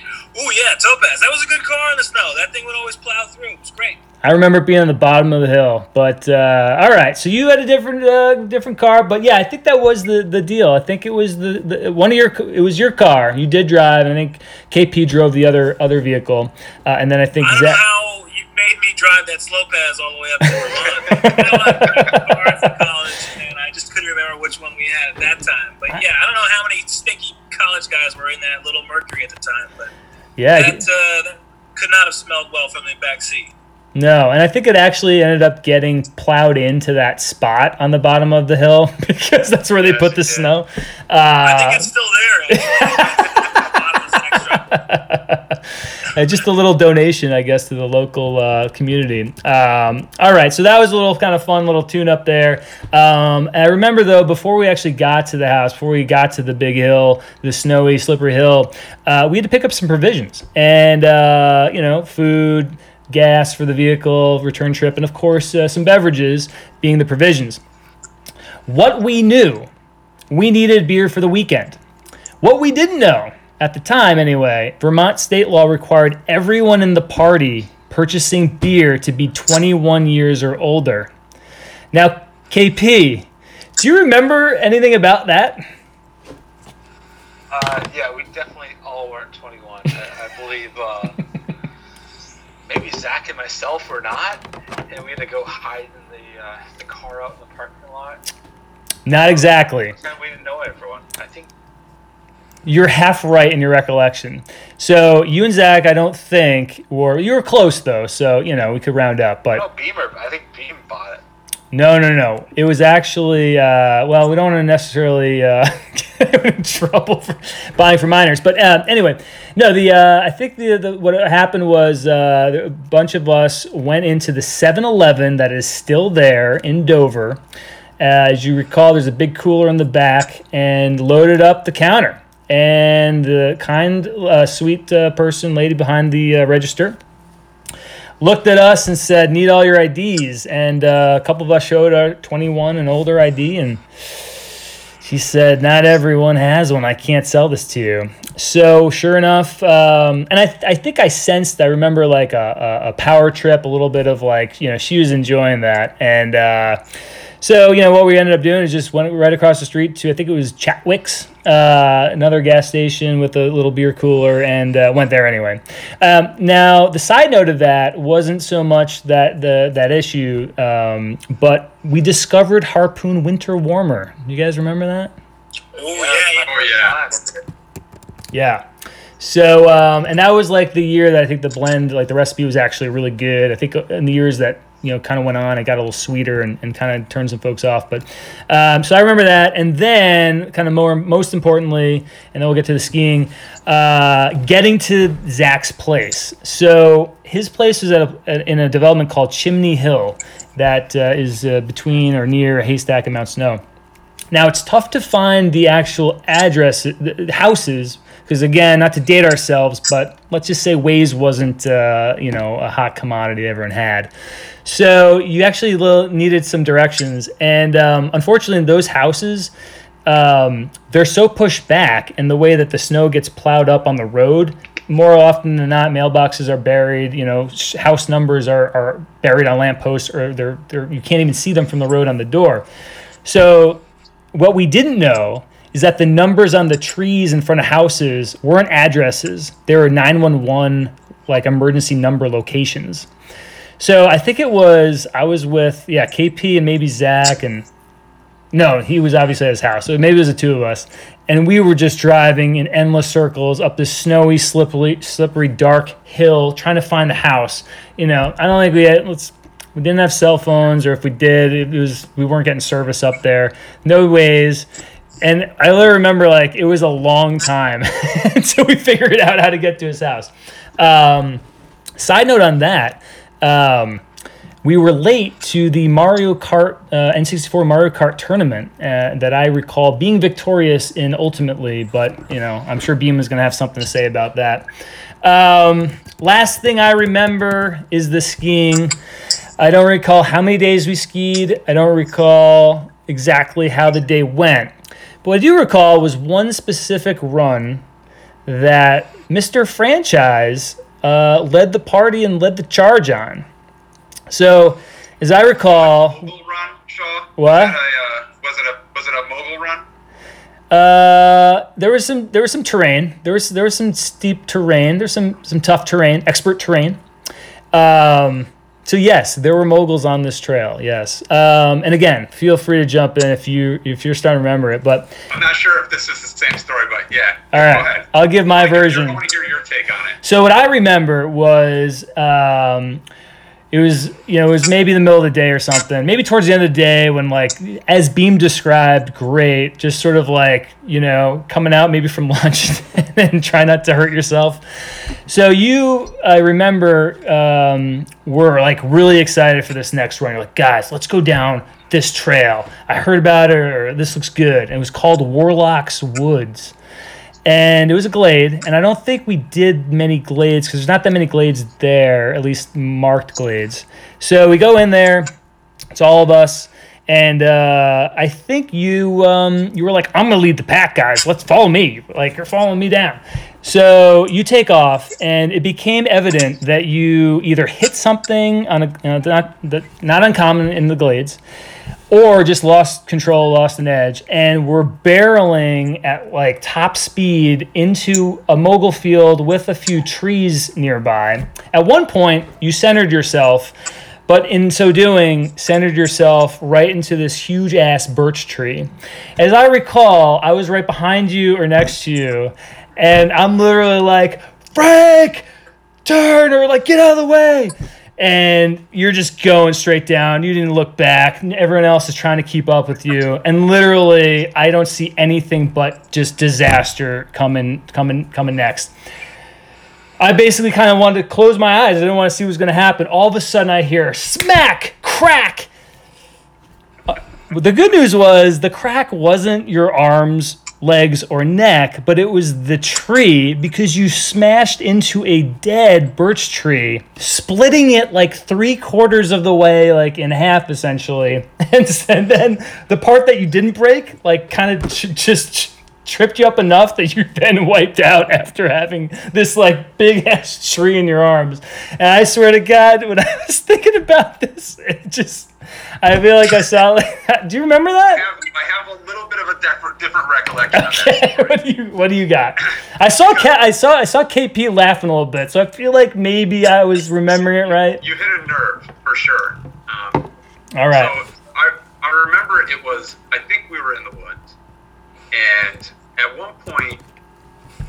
oh yeah, Topaz. That was a good car in the snow. That thing would always plow through. It was great. I remember it being on the bottom of the hill. But uh, all right, so you had a different uh, different car, but yeah, I think that was the, the deal. I think it was the, the one of your it was your car. You did drive, and I think KP drove the other other vehicle, uh, and then I think I Zach. Made me drive that slow pass all the way up to Vermont. you know, I cars in college, and I just couldn't remember which one we had at that time. But yeah, I don't know how many stinky college guys were in that little Mercury at the time, but Yeah, that, uh, that could not have smelled well from the back seat. No, and I think it actually ended up getting plowed into that spot on the bottom of the hill because that's where they Yes, put the did. snow. I Uh, think it's still there. actually. Bottom is extra. Just a little donation, I guess, to the local uh, community. Um, all right, so that was a little kind of fun little tune up there. Um, I remember though, before we actually got to the house, before we got to the big hill, the snowy, slippery hill, uh, we had to pick up some provisions and uh, you know, food, gas for the vehicle, return trip, and of course, uh, some beverages, being the provisions. What we knew, we needed beer for the weekend. What we didn't know at the time, anyway, Vermont state law required everyone in the party purchasing beer to be 21 years or older. Now, KP, do you remember anything about that? Uh, yeah, we definitely all weren't 21. I, I believe uh, maybe Zach and myself were not, and we had to go hide in the uh, the car out in the parking lot. Not exactly. We didn't know everyone. I think You're half right in your recollection. So you and Zach, I don't think, were you were close though. So you know we could round up, but no Beamer. I think Beam bought it. No, no, no. It was actually uh, well, we don't want to necessarily uh, get in trouble for buying for minors, but uh, anyway, no. The uh, I think the, the what happened was uh, a bunch of us went into the 7-Eleven that is still there in Dover. as you recall, there's a big cooler in the back, and loaded up the counter. And the kind, uh, sweet uh, person, lady behind the uh, register, looked at us and said, "Need all your IDs." And uh, a couple of us showed our 21 and older ID, and she said, "Not everyone has one. I can't sell this to you." So sure enough, um, and I, I think I sensed. I remember like a, a, a power trip, a little bit of like you know she was enjoying that, and uh, so you know what we ended up doing is just went right across the street to I think it was Chatwick's, uh, another gas station with a little beer cooler, and uh, went there anyway. Um, now the side note of that wasn't so much that the that issue, um, but we discovered Harpoon Winter Warmer. You guys remember that? Oh yeah, yeah. Oh yeah. Yeah. So, um, and that was like the year that I think the blend, like the recipe was actually really good. I think in the years that, you know, kind of went on, it got a little sweeter and, and kind of turned some folks off. But, um, so I remember that. And then kind of more, most importantly, and then we'll get to the skiing, uh, getting to Zach's place. So his place is at a, in a development called Chimney Hill that uh, is uh, between or near Haystack and Mount Snow. Now it's tough to find the actual address, the the houses, because again, not to date ourselves, but let's just say Waze wasn't, uh, you know, a hot commodity everyone had. So you actually needed some directions, and um, unfortunately, in those houses, um, they're so pushed back, and the way that the snow gets plowed up on the road, more often than not, mailboxes are buried. You know, house numbers are, are buried on lampposts, or they're, they're you can't even see them from the road on the door. So what we didn't know is that the numbers on the trees in front of houses weren't addresses. They were 911 like emergency number locations. So I think it was I was with yeah KP and maybe Zach and no he was obviously at his house so maybe it was the two of us and we were just driving in endless circles up this snowy slippery slippery dark hill trying to find the house. You know I don't think we had let's we didn't have cell phones or if we did it was we weren't getting service up there no ways and i literally remember like it was a long time until we figured out how to get to his house um, side note on that um, we were late to the Mario Kart uh, N64 Mario Kart tournament uh, that I recall being victorious in ultimately, but you know I'm sure Beam is going to have something to say about that. Um, last thing I remember is the skiing. I don't recall how many days we skied. I don't recall exactly how the day went. What I do recall was one specific run that Mr. Franchise uh, led the party and led the charge on. So, as I recall, Mogul run, Shaw. What? Was it, a, uh, was it a was it a mogul run? uh, there was some there was some terrain. There was there was some steep terrain. There's some some tough terrain, expert terrain. Um, so yes, there were moguls on this trail. Yes, um, and again, feel free to jump in if you if you're starting to remember it. But I'm not sure if this is the same story, but yeah. All right, Go ahead. I'll give my I version. I want to hear your take on it. So what I remember was um, it was you know it was maybe the middle of the day or something, maybe towards the end of the day when like as Beam described, great, just sort of like you know coming out maybe from lunch and try not to hurt yourself. So you, I remember, um, were like really excited for this next run. You're like, guys, let's go down this trail. I heard about it, or this looks good. And it was called Warlock's Woods and it was a glade and i don't think we did many glades because there's not that many glades there at least marked glades. So we go in there it's all of us and uh, i think you um, you were like i'm gonna lead the pack guys. Let's follow me. Like you're following me down. So you take off and it became evident that you either hit something on a uh, not, not uncommon in the glades or just lost control, lost an edge, and we're barreling at like top speed into a mogul field with a few trees nearby. At one point, you centered yourself, but in so doing, centered yourself right into this huge ass birch tree. As I recall, I was right behind you or next to you, and I'm literally like, Frank, turn, or like, get out of the way and you're just going straight down. You didn't look back. Everyone else is trying to keep up with you, and literally, I don't see anything but just disaster coming, coming, coming next. I basically kind of wanted to close my eyes. I didn't want to see what was going to happen. All of a sudden, I hear smack, crack. Uh, the good news was the crack wasn't your arms, legs, or neck, but it was the tree because you smashed into a dead birch tree, splitting it like three quarters of the way, like in half essentially. And, and then the part that you didn't break, like kind of ch- just ch- tripped you up enough that you then wiped out after having this like big ass tree in your arms. And I swear to God, when I was thinking about this, it just, I feel like I saw like, do you remember I that? have, I have a little bit of a different, different recollection of that. Okay, what do you what do you got? I saw Kat, I saw I saw KP laughing a little bit, so I feel like maybe I was remembering it right. You hit a nerve for sure. Um, All right. So I, I remember it was, I think we were in the woods. And at one point,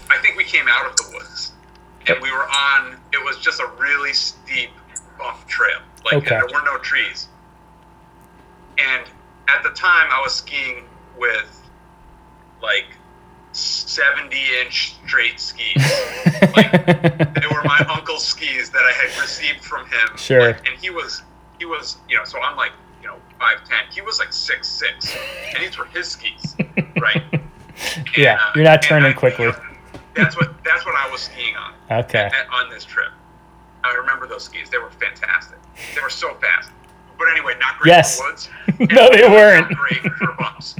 I think we came out of the woods. And we were on, it was just a really steep bump trail. Like, Okay. there were no trees. And at the time, I was skiing with like 70 inch straight skis. like, They were my uncle's skis that I had received from him. Sure. Like, and he was, he was, you know, so I'm like, you know, five ten. He was like six six, and these were his skis, right? Yeah, And, uh, you're not turning I- quickly. That's what that's what I was skiing on. Okay. at- on this trip. I remember those skis. They were fantastic. They were so fast. But anyway, not great Yes. for woods. No, they weren't. Not great for bumps.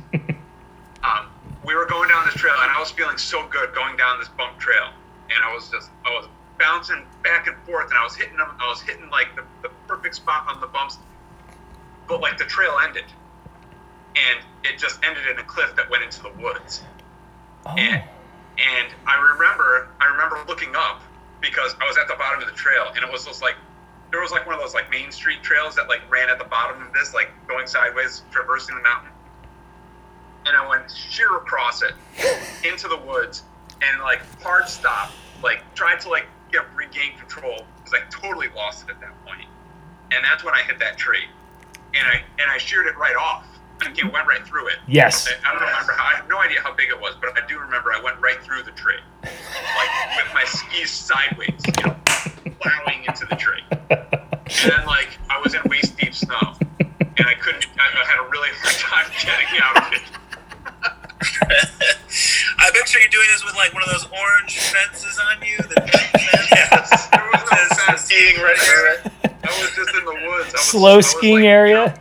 um, we were going down this trail, and I was feeling so good going down this bump trail, and I was just I was bouncing back and forth, and I was hitting them. I was hitting like the, the perfect spot on the bumps, but like the trail ended, and it just ended in a cliff that went into the woods. Oh. And, and I remember, I remember looking up because I was at the bottom of the trail, and it was just like there was like one of those like main street trails that like ran at the bottom of this, like going sideways, traversing the mountain. And I went sheer across it into the woods, and like hard stop, like tried to like get regain control because I totally lost it at that point. And that's when I hit that tree, and I and I sheared it right off. Like it went right through it. Yes. I, I don't remember how. I have no idea how big it was, but I do remember I went right through the tree, like with my skis sideways, you know, plowing into the tree. And then like I was in waist deep snow, and I couldn't. I, I had a really hard time getting out of it. I picture you're doing this with like one of those orange fences on you. The Yes, there was no Just fence. skiing right here. I was just in the woods. I was, Slow skiing like, area.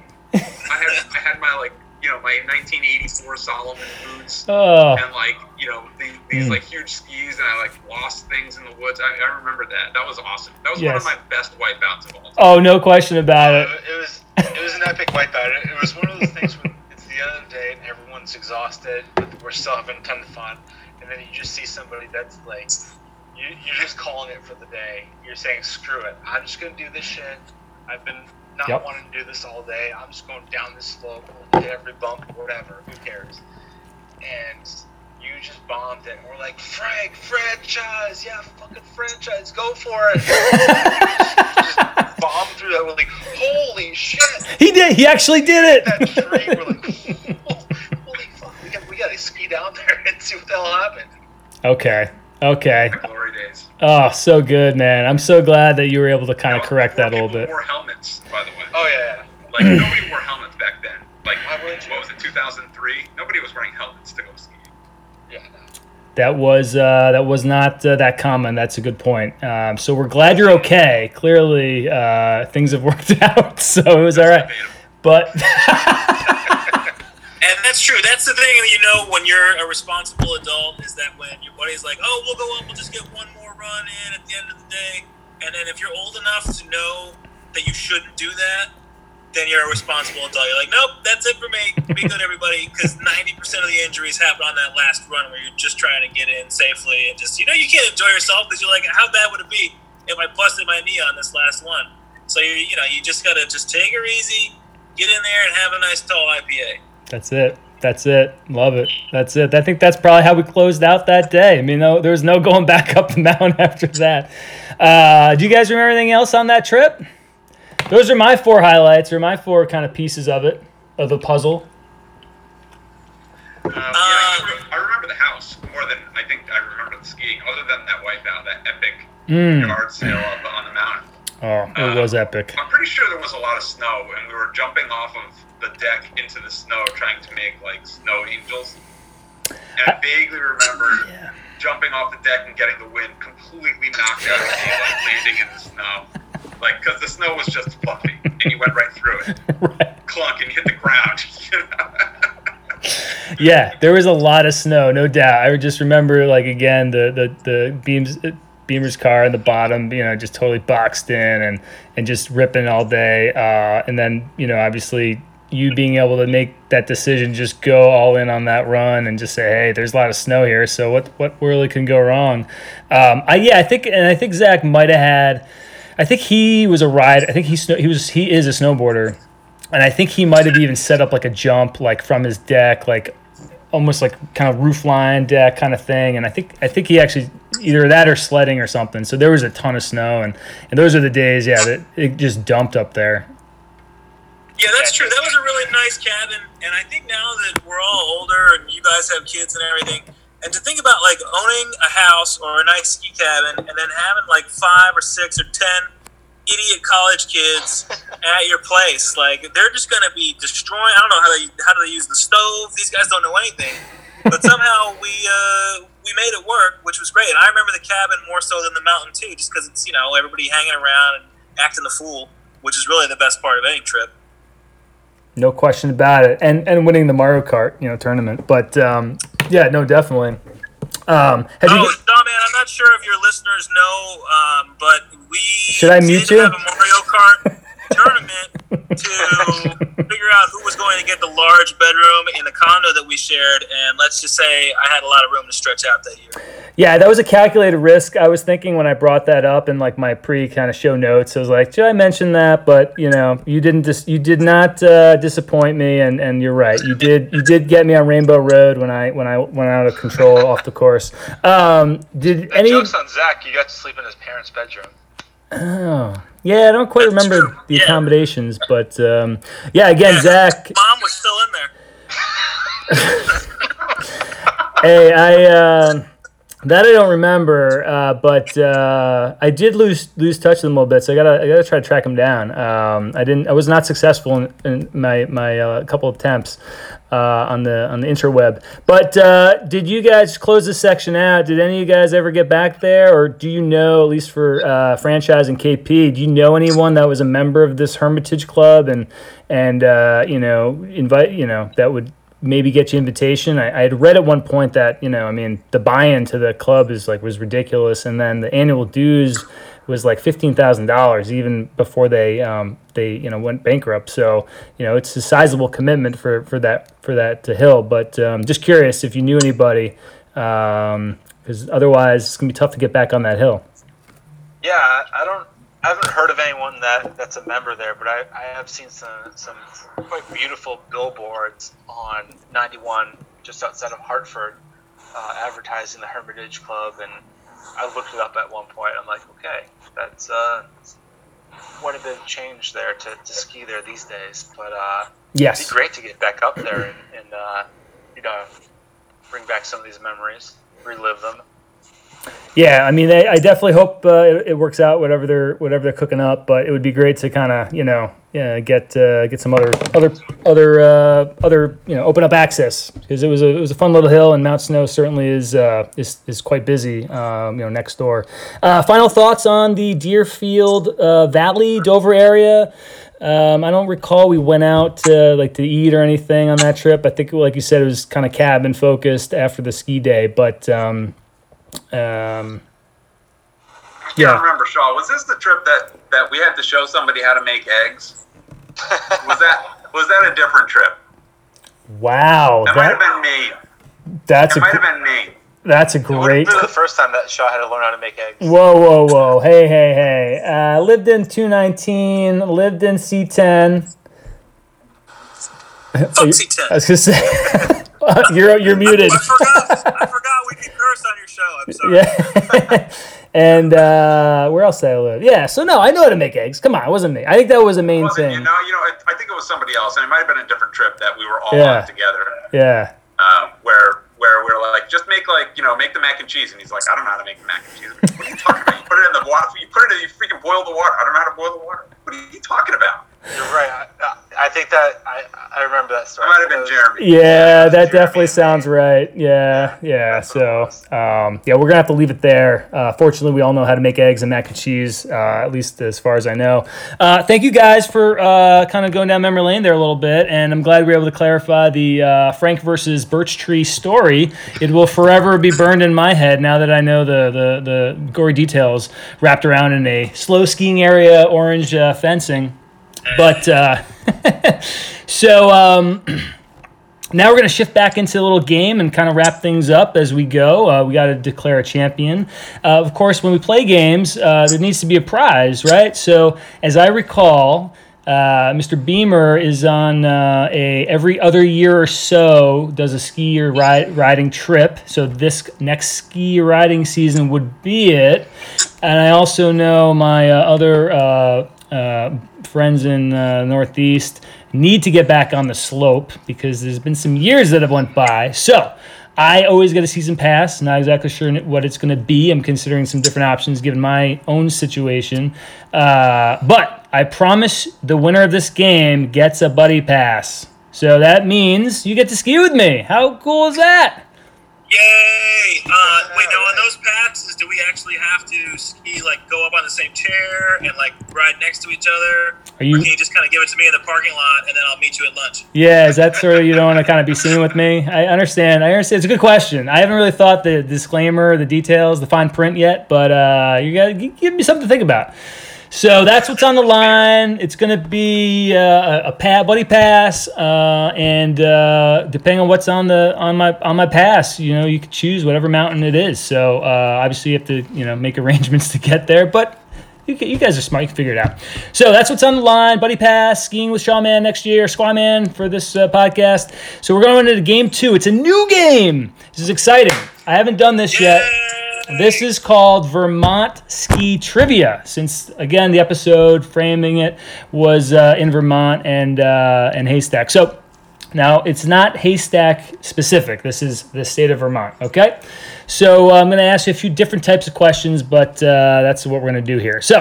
I had I had my like you know my 1984 Salomon boots Oh, and like you know these, these Mm. like huge skis and I like lost things in the woods. I, I remember that. That was awesome. That was one of my best wipeouts of all time. oh, no question about Uh, it. it was it was an epic wipeout. It, it was one of those things when it's the end of the day and everyone's exhausted, but we're still having a ton of fun. And then you just see somebody that's like, you, you're just calling it for the day. You're saying, screw it. I'm just gonna do this shit. I've been not Yep. wanting to do this all day. I'm just going down this slope, hit every bump, whatever. Who cares? And you just bombed it. And we're like, Frank, franchise, yeah, fucking franchise, go for it. just, just bombed through that. We're like, holy shit! He did. He actually did it. that tree. We're like, holy fuck, we got, we got to ski down there and see what the hell happened. okay. Okay. Glory days. Oh, so good, man. I'm so glad that you were able to kind of correct that a little bit. Wore helmets, by the way. Oh yeah, Like nobody wore helmets back then. Like Why wouldn't you? what was it, 2003? Nobody was wearing helmets to go skiing. yeah. No. That was uh, that was not uh, that common. That's a good point. Um, so we're glad you're okay. Clearly, uh, things have worked out, so it was all right. Debatable. But And that's true. That's the thing you know when you're a responsible adult is that when your buddy's like, "Oh, we'll go up. We'll just get one more run in at the end of the day." And then if you're old enough to know that you shouldn't do that, then you're a responsible adult. You're like, "Nope, that's it for me. Be good, everybody," because ninety percent of the injuries happen on that last run where you're just trying to get in safely and just you know you can't enjoy yourself because you're like, "How bad would it be if I busted my knee on this last one?" So you you know you just gotta just take her easy, get in there and have a nice tall IPA. That's it. That's it. Love it. That's it. I think that's probably how we closed out that day. I mean, no, there was no going back up the mountain after that. Uh, do you guys remember anything else on that trip? Those are my four highlights, or my four kind of pieces of it, of the puzzle. Uh, yeah, I remember, I remember the house more than I think I remember the skiing. Other than that wipeout, that epic Mm. yard sale up on the mountain. Oh, it was epic. I'm pretty sure there was a lot of snow, and we were jumping off of the deck into the snow, trying to make like snow angels. And I vaguely remember Yeah. jumping off the deck and getting the wind completely knocked out of me, like landing in the snow, like because the snow was just fluffy, and you went right through it, right. clunk, and hit the ground. You know? Yeah, there was a lot of snow, no doubt. I would just remember, like again, the the the beams, Beamer's car in the bottom, you know, just totally boxed in and and just ripping all day. Uh, and then you know, obviously, you being able to make that decision, just go all in on that run and just say, hey, there's a lot of snow here, so what what really can go wrong? Um, I yeah, I think, and I think Zach might have had. I think he was a rider. I think he snow, he was he is a snowboarder and I think he might have even set up like a jump like from his deck, like almost like kind of roof line deck kind of thing. And I think I think he actually either that or sledding or something. So there was a ton of snow, and and those are the days, yeah, that it just dumped up there. Yeah, that's true. That was a really nice cabin, and I think now that we're all older and you guys have kids and everything, and to think about like owning a house or a nice ski cabin, and then having like five or six or ten idiot college kids at your place, like they're just gonna be destroying. I don't know how they how do they use the stove. These guys don't know anything, but somehow we uh, we made it work, which was great. And I remember the cabin more so than the mountain too, just because it's you know everybody hanging around and acting the fool, which is really the best part of any trip. No question about it, and and winning the Mario Kart, you know, tournament. But um, yeah, no, definitely. Um, Oh, you? no, man, I'm not sure if your listeners know, um, but we Should I mute you? have a Mario Kart tournament to figure out who was going to get the large bedroom in the condo that we shared. And let's just say I had a lot of room to stretch out that year. Yeah, that was a calculated risk. I was thinking when I brought that up in like my pre kind of show notes, I was like, should I mention that? But you know, you didn't dis- you did not uh, disappoint me, and, and you're right. You did you did get me on Rainbow Road when I when I went out of control off the course. Um, did The any? joke's on Zach. You got to sleep in his parents' bedroom. Oh, yeah, I don't quite That's remember true. the Yeah. accommodations, but um, yeah, again, Yeah. Zach. Mom was still in there. Hey, I uh, That I don't remember, uh, but uh, I did lose lose touch with them a little bit. So I gotta I gotta try to track them down. Um, I didn't. I was not successful in, in my my uh, couple attempts uh, on the on the interweb. But uh, did you guys close this section out? Did any of you guys ever get back there, or do you know at least for uh, franchise and KP? Do you know anyone that was a member of this Hermitage Club and and uh, you know invite you know that would maybe get you invitation. I, I had read at one point that you know, I mean, the buy-in to the club is like was ridiculous, and then the annual dues was like fifteen thousand dollars even before they um, they you know went bankrupt. So you know, it's a sizable commitment for for that for that to hill. But um, just curious if you knew anybody, because otherwise it's gonna be tough to get back on that hill. Yeah, I I don't. I haven't heard of anyone that, that's a member there, but I, I have seen some some quite beautiful billboards on 91 just outside of Hartford, uh, advertising the Hermitage Club, and I looked it up at one point. I'm like, okay, that's uh, quite a bit of change there to, to ski there these days. But uh, it'd be great to get back up there and, and uh, you know bring back some of these memories, relive them. Yeah, I mean, they, I definitely hope uh, it, it works out whatever they're whatever they're cooking up. But it would be great to kind of you know yeah, get uh, get some other other other uh, other you know open up access because it was a it was a fun little hill and Mount Snow certainly is uh, is is quite busy um, you know next door. Uh, final thoughts on the Deerfield uh, Valley Dover area. Um, I don't recall we went out like to eat or anything on that trip. I think, like you said, it was kind of cabin focused after the ski day. But um, um, I Yeah. remember, Shaw. Was this the trip that, that we had to show somebody how to make eggs? was that was that a different trip? wow, That, might have been me. that's It a might have been me. that's a great. have the first time that Shaw had to learn how to make eggs. Whoa, whoa, whoa! Hey, hey, hey! Uh, lived in two nineteen. Lived in C ten. Fuck C10. I was gonna say you're you're muted. I forgot. I forgot we on your show. I'm sorry. Yeah. and uh, where else did I live? Yeah. So no, I know how to make eggs. Come on, it wasn't me. I think that was a main Wasn't thing. you know? You know, I, I think it was somebody else, and it might have been a different trip that we were all Yeah. on together. Yeah. Um, where where we are like, just make like you know, make the mac and cheese, and he's like, I don't know how to make mac and cheese. What are you talking about? You put it in the water. You put it in. You freaking boil the water. I don't know how to boil the water. What are you talking about? You're right. I, I- I think that I, I remember that It story. might have been Jeremy. Yeah, that Jeremy definitely sounds me. right. Yeah, yeah. That's So, um, yeah, we're gonna have to leave it there. Uh, fortunately, we all know how to make eggs and mac and cheese, uh, at least as far as I know. Uh, thank you guys for uh, kind of going down memory lane there a little bit, and I'm glad we were able to clarify the uh, Frank versus Birch Tree story. It will forever be burned in my head now that I know the the, the gory details wrapped around in a slow skiing area, orange uh, fencing. But uh, so. Um, now we're going to shift back into a little game and kind of wrap things up as we go. Uh, we got to declare a champion. Uh, of course, when we play games, uh, there needs to be a prize, right? So, as I recall, uh, Mr. Beamer is on uh, a every other year or so does a ski or ride, riding trip. So this next ski riding season would be it. And I also know my uh, other uh, uh, friends in uh, Northeast need to get back on the slope because there's been some years that have went by. So I always get a season pass. Not exactly sure what it's going to be. I'm considering some different options given my own situation. Uh, but I promise the winner of this game gets a buddy pass. So that means you get to ski with me. How cool is that? Yay! Uh, wait, now on those passes, do we actually have to ski like go up on the same chair and like ride next to each other? Are you? Or can you just kind of give it to me in the parking lot and then I'll meet you at lunch? Yeah, is that sort of you don't want to kind of be seen with me? I understand. I understand. It's a good question. I haven't really thought the disclaimer, the details, the fine print yet, but uh, you got to give me something to think about. So that's what's on the line. It's going to be uh, a pad, buddy pass, uh, and uh, depending on what's on the on my on my pass, you know, you can choose whatever mountain it is. So uh, obviously, you have to you know make arrangements to get there, but you, you guys are smart. You can figure it out. So that's what's on the line. Buddy Pass, skiing with Shawman next year, Squawman for this uh, podcast. So we're going into game two. It's a new game. This is exciting. I haven't done this yet. This is called Vermont Ski Trivia. Since again, the episode framing it was uh, in Vermont and uh, and Haystack. So Now, it's not haystack specific. This is the state of Vermont, okay? So uh, I'm going to ask you a few different types of questions, but uh, that's what we're going to do here. So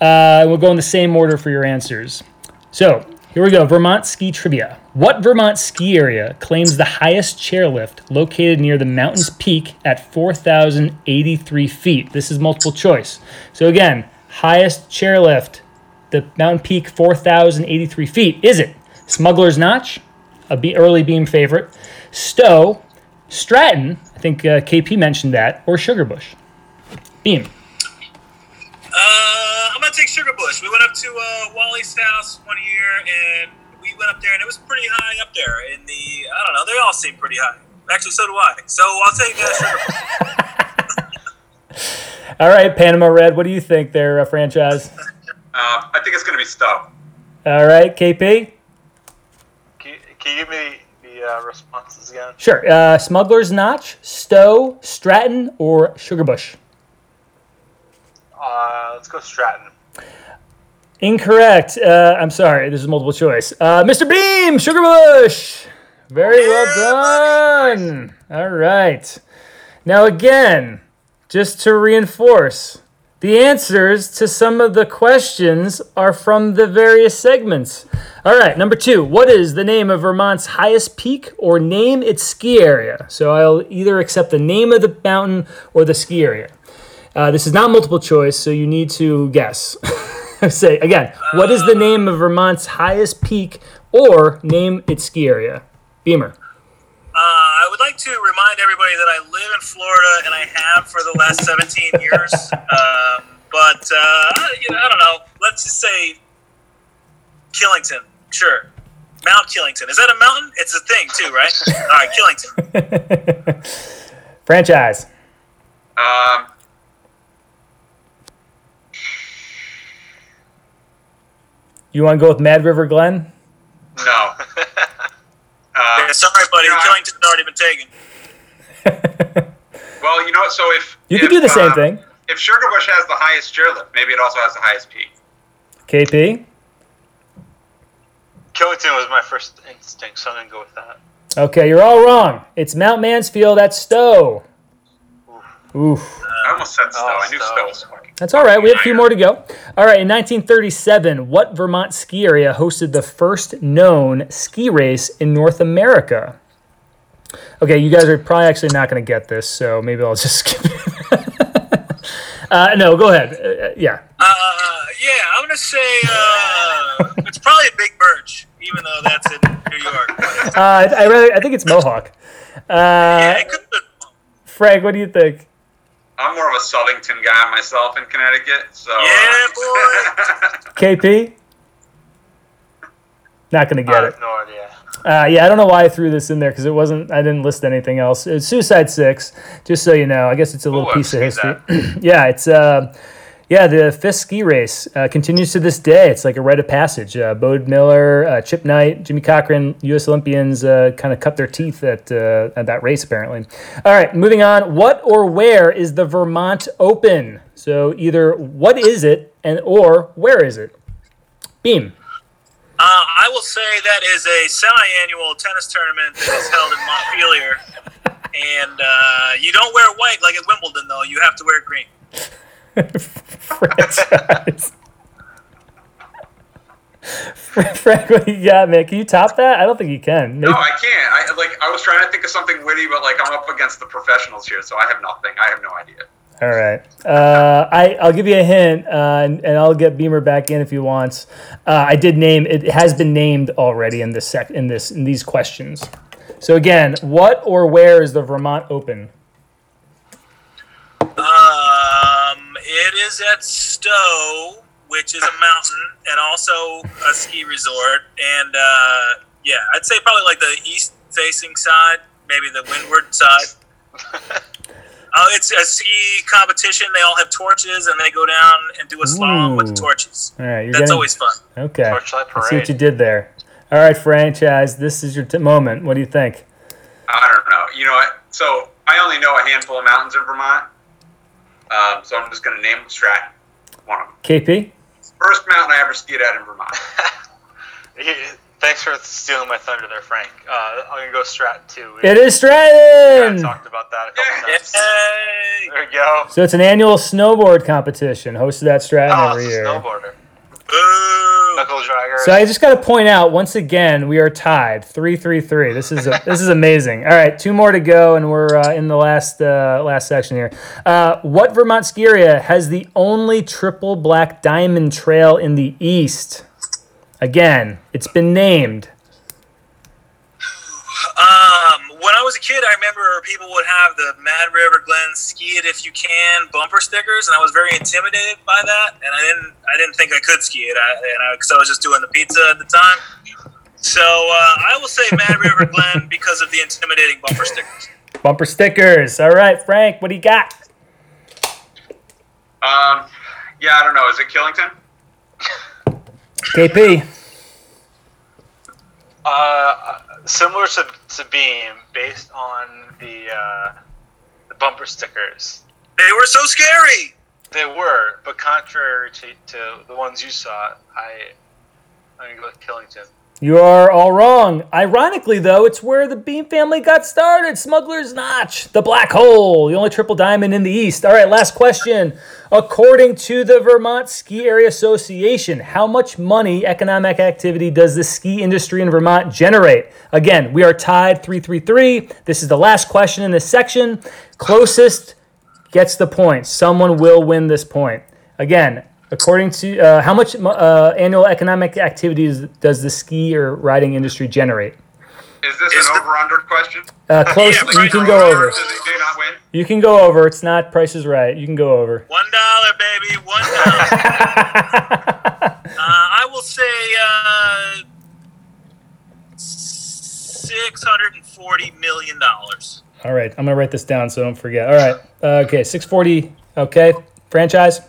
uh, we'll go in the same order for your answers. So here we go Vermont ski trivia. What Vermont ski area claims the highest chairlift located near the mountain's peak at 4,083 feet? This is multiple choice. So again, highest chairlift, the mountain peak 4,083 feet. Is it Smuggler's Notch, a be- early beam favorite, Stowe, Stratton, I think uh, KP mentioned that, or Sugarbush? Beam. Uh, I'm gonna take Sugarbush. We went up to uh, Wally's house one year, and went up there, and it was pretty high up there. In the, I don't know, they all seem pretty high. Actually, so do I. So I'll take uh, Sugar All right, Panama Red, what do you think there, uh, franchise? Um, I think it's going to be Stowe. All right, KP? Can you, can you give me the uh, responses again? Sure. Uh, Smuggler's Notch, Stowe, Stratton, or Sugarbush? Uh, let's go Stratton. Incorrect. Uh, I'm sorry. This is multiple choice. Uh, Mr. Beam, Sugarbush. Very well done. All right. Now, again, just to reinforce, the answers to some of the questions are from the various segments. All right, number two. What is the name of Vermont's highest peak or name its ski area? So I'll either accept the name of the mountain or the ski area. Uh, this is not multiple choice, so you need to guess. Say again, what is the name of Vermont's highest peak or name its ski area? Beamer. Uh, I would like to remind everybody that I live in Florida, and I have for the last 17 years. Um, but uh, you know, I don't know. Let's just say Killington. Sure, Mount Killington. Is that a mountain? It's a thing too, right? All right, Killington. Franchise. Um, You want to go with Mad River Glen? no. Uh, Yeah, sorry, buddy. Yeah. Killington's already been taken. well, you know, so if You can if, do the same uh, thing. If Sugarbush has the highest chairlift, maybe it also has the highest peak. KP. Killington was my first instinct, so I'm gonna go with that. Okay, you're all wrong. It's Mount Mansfield at Stowe. Oof. I almost said Stowe. Oh, I knew Stowe. Stowe was fucking. That's all right. We have a few more to go. All right. In 1937, what Vermont ski area hosted the first known ski race in North America? Okay, you guys are probably actually not going to get this, so maybe I'll just skip it. uh, no, go ahead. Uh, uh, yeah. Uh, yeah, I'm gonna say uh, it's probably a Big Birch, even though that's in New York. Uh, I, rather. I think it's Mohawk. Uh, Yeah, it could. Frank, what do you think? I'm more of a Southington guy myself in Connecticut, so. Yeah, boy. KP. Not going to I get have it. no idea. Uh, yeah, I don't know why I threw this in there because it wasn't. I didn't list anything else. It's Suicide Six, just so you know. I guess it's a little Ooh, piece of history. yeah, it's uh, yeah, the Fisk ski race uh, continues to this day. It's like a rite of passage. Uh, Bode Miller, uh, Chip Knight, Jimmy Cochran, U.S. Olympians uh, kind of cut their teeth at uh, at that race. Apparently. All right, moving on. What or where is the Vermont Open? So either what is it and or where is it? Beam. Uh, I will say that is a semi-annual tennis tournament that is held in Montpelier, and uh, you don't wear white like at Wimbledon, though. You have to wear green. Franchise. Frank, what you got, man? Can you top that? I don't think you can. Maybe- No, I can't. I like. I was trying to think of something witty, but like I'm up against the professionals here, so I have nothing. I have no idea. All right. Uh, I I'll give you a hint, uh, and, and I'll get Beamer back in if he wants. Uh, I did name it has been named already in this sec in this in these questions. So again, what or where is the Vermont Open? Um, it is at Stowe, which is a mountain and also a ski resort. And uh, yeah, I'd say probably like the east-facing side, maybe the windward side. Oh, it's a ski competition. They all have torches, and they go down and do a slalom with the torches. All right, you're That's getting, always fun. okay. Torchlight I see what you did there. All right, franchise. This is your t- moment. What do you think? I don't know. You know what? So I only know a handful of mountains in Vermont, um, so I'm just going to name them Stratton. One of them. KP. First mountain I ever skied at in Vermont. Thanks for stealing my thunder there, Frank. Uh, I'm gonna go Strat too. It is We Stratton. talked about that a couple times. Yay! There we go. So it's an annual snowboard competition hosted at Stratton Oh, every it's a year. snowboarder. Boo! Knuckle dragger. So I just got to point out once again we are tied three three three. This is a, this is amazing. All right, two more to go, and we're uh, in the last uh, last section here. Uh, what Vermont ski area has the only triple black diamond trail in the east? Again, it's been named. Um, when I was a kid, I remember people would have the Mad River Glen ski it if you can bumper stickers, and I was very intimidated by that. And I didn't, I didn't think I could ski it, I, and because I, was just doing the pizza at the time. So uh, I will say Mad River Glen because of the intimidating bumper stickers. Bumper stickers. All right, Frank, what do you got? Um, yeah, I don't know. Is it Killington? KP. Uh, similar to, to Beam, based on the uh, the bumper stickers. They were so scary. They were, but contrary to, to the ones you saw, I I'm gonna go with Killington. You are all wrong. Ironically, though, it's where the Beam family got started. Smuggler's Notch, the black hole, the only triple diamond in the East. All right, last question. According to the Vermont Ski Area Association, how much money, economic activity, does the ski industry in Vermont generate? Again, we are tied 333. This is the last question in this section. Closest gets the point. Someone will win this point. Again, according to uh, how much uh, annual economic activities does the ski or riding industry generate? Is this Is an the- over/under question? Uh, close. Yeah, you can go over. Does he do not win? You can go over. It's not Price is Right. You can go over. One dollar, baby, one dollar. uh, I will say uh, six hundred and forty million dollars. All right, I'm gonna write this down so I don't forget. All right. Uh, okay, 640. Okay, franchise.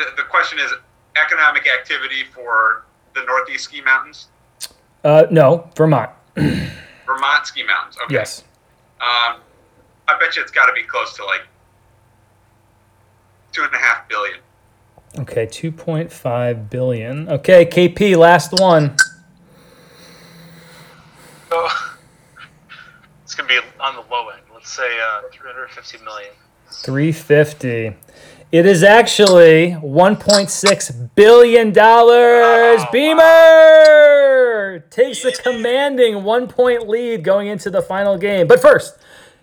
The, the question is economic activity for the Northeast Ski Mountains, Uh, no, Vermont. Vermont Ski Mountains. Okay. Yes. Um, I bet you it's got to be close to like two and a half billion. Okay, 2.5 billion. Okay, KP, last one. So it's gonna be on the low end. Let's say uh, 350 million. 350. It is actually 1.6 billion dollars. Oh, Beamer takes the commanding one point lead going into the final game. But first,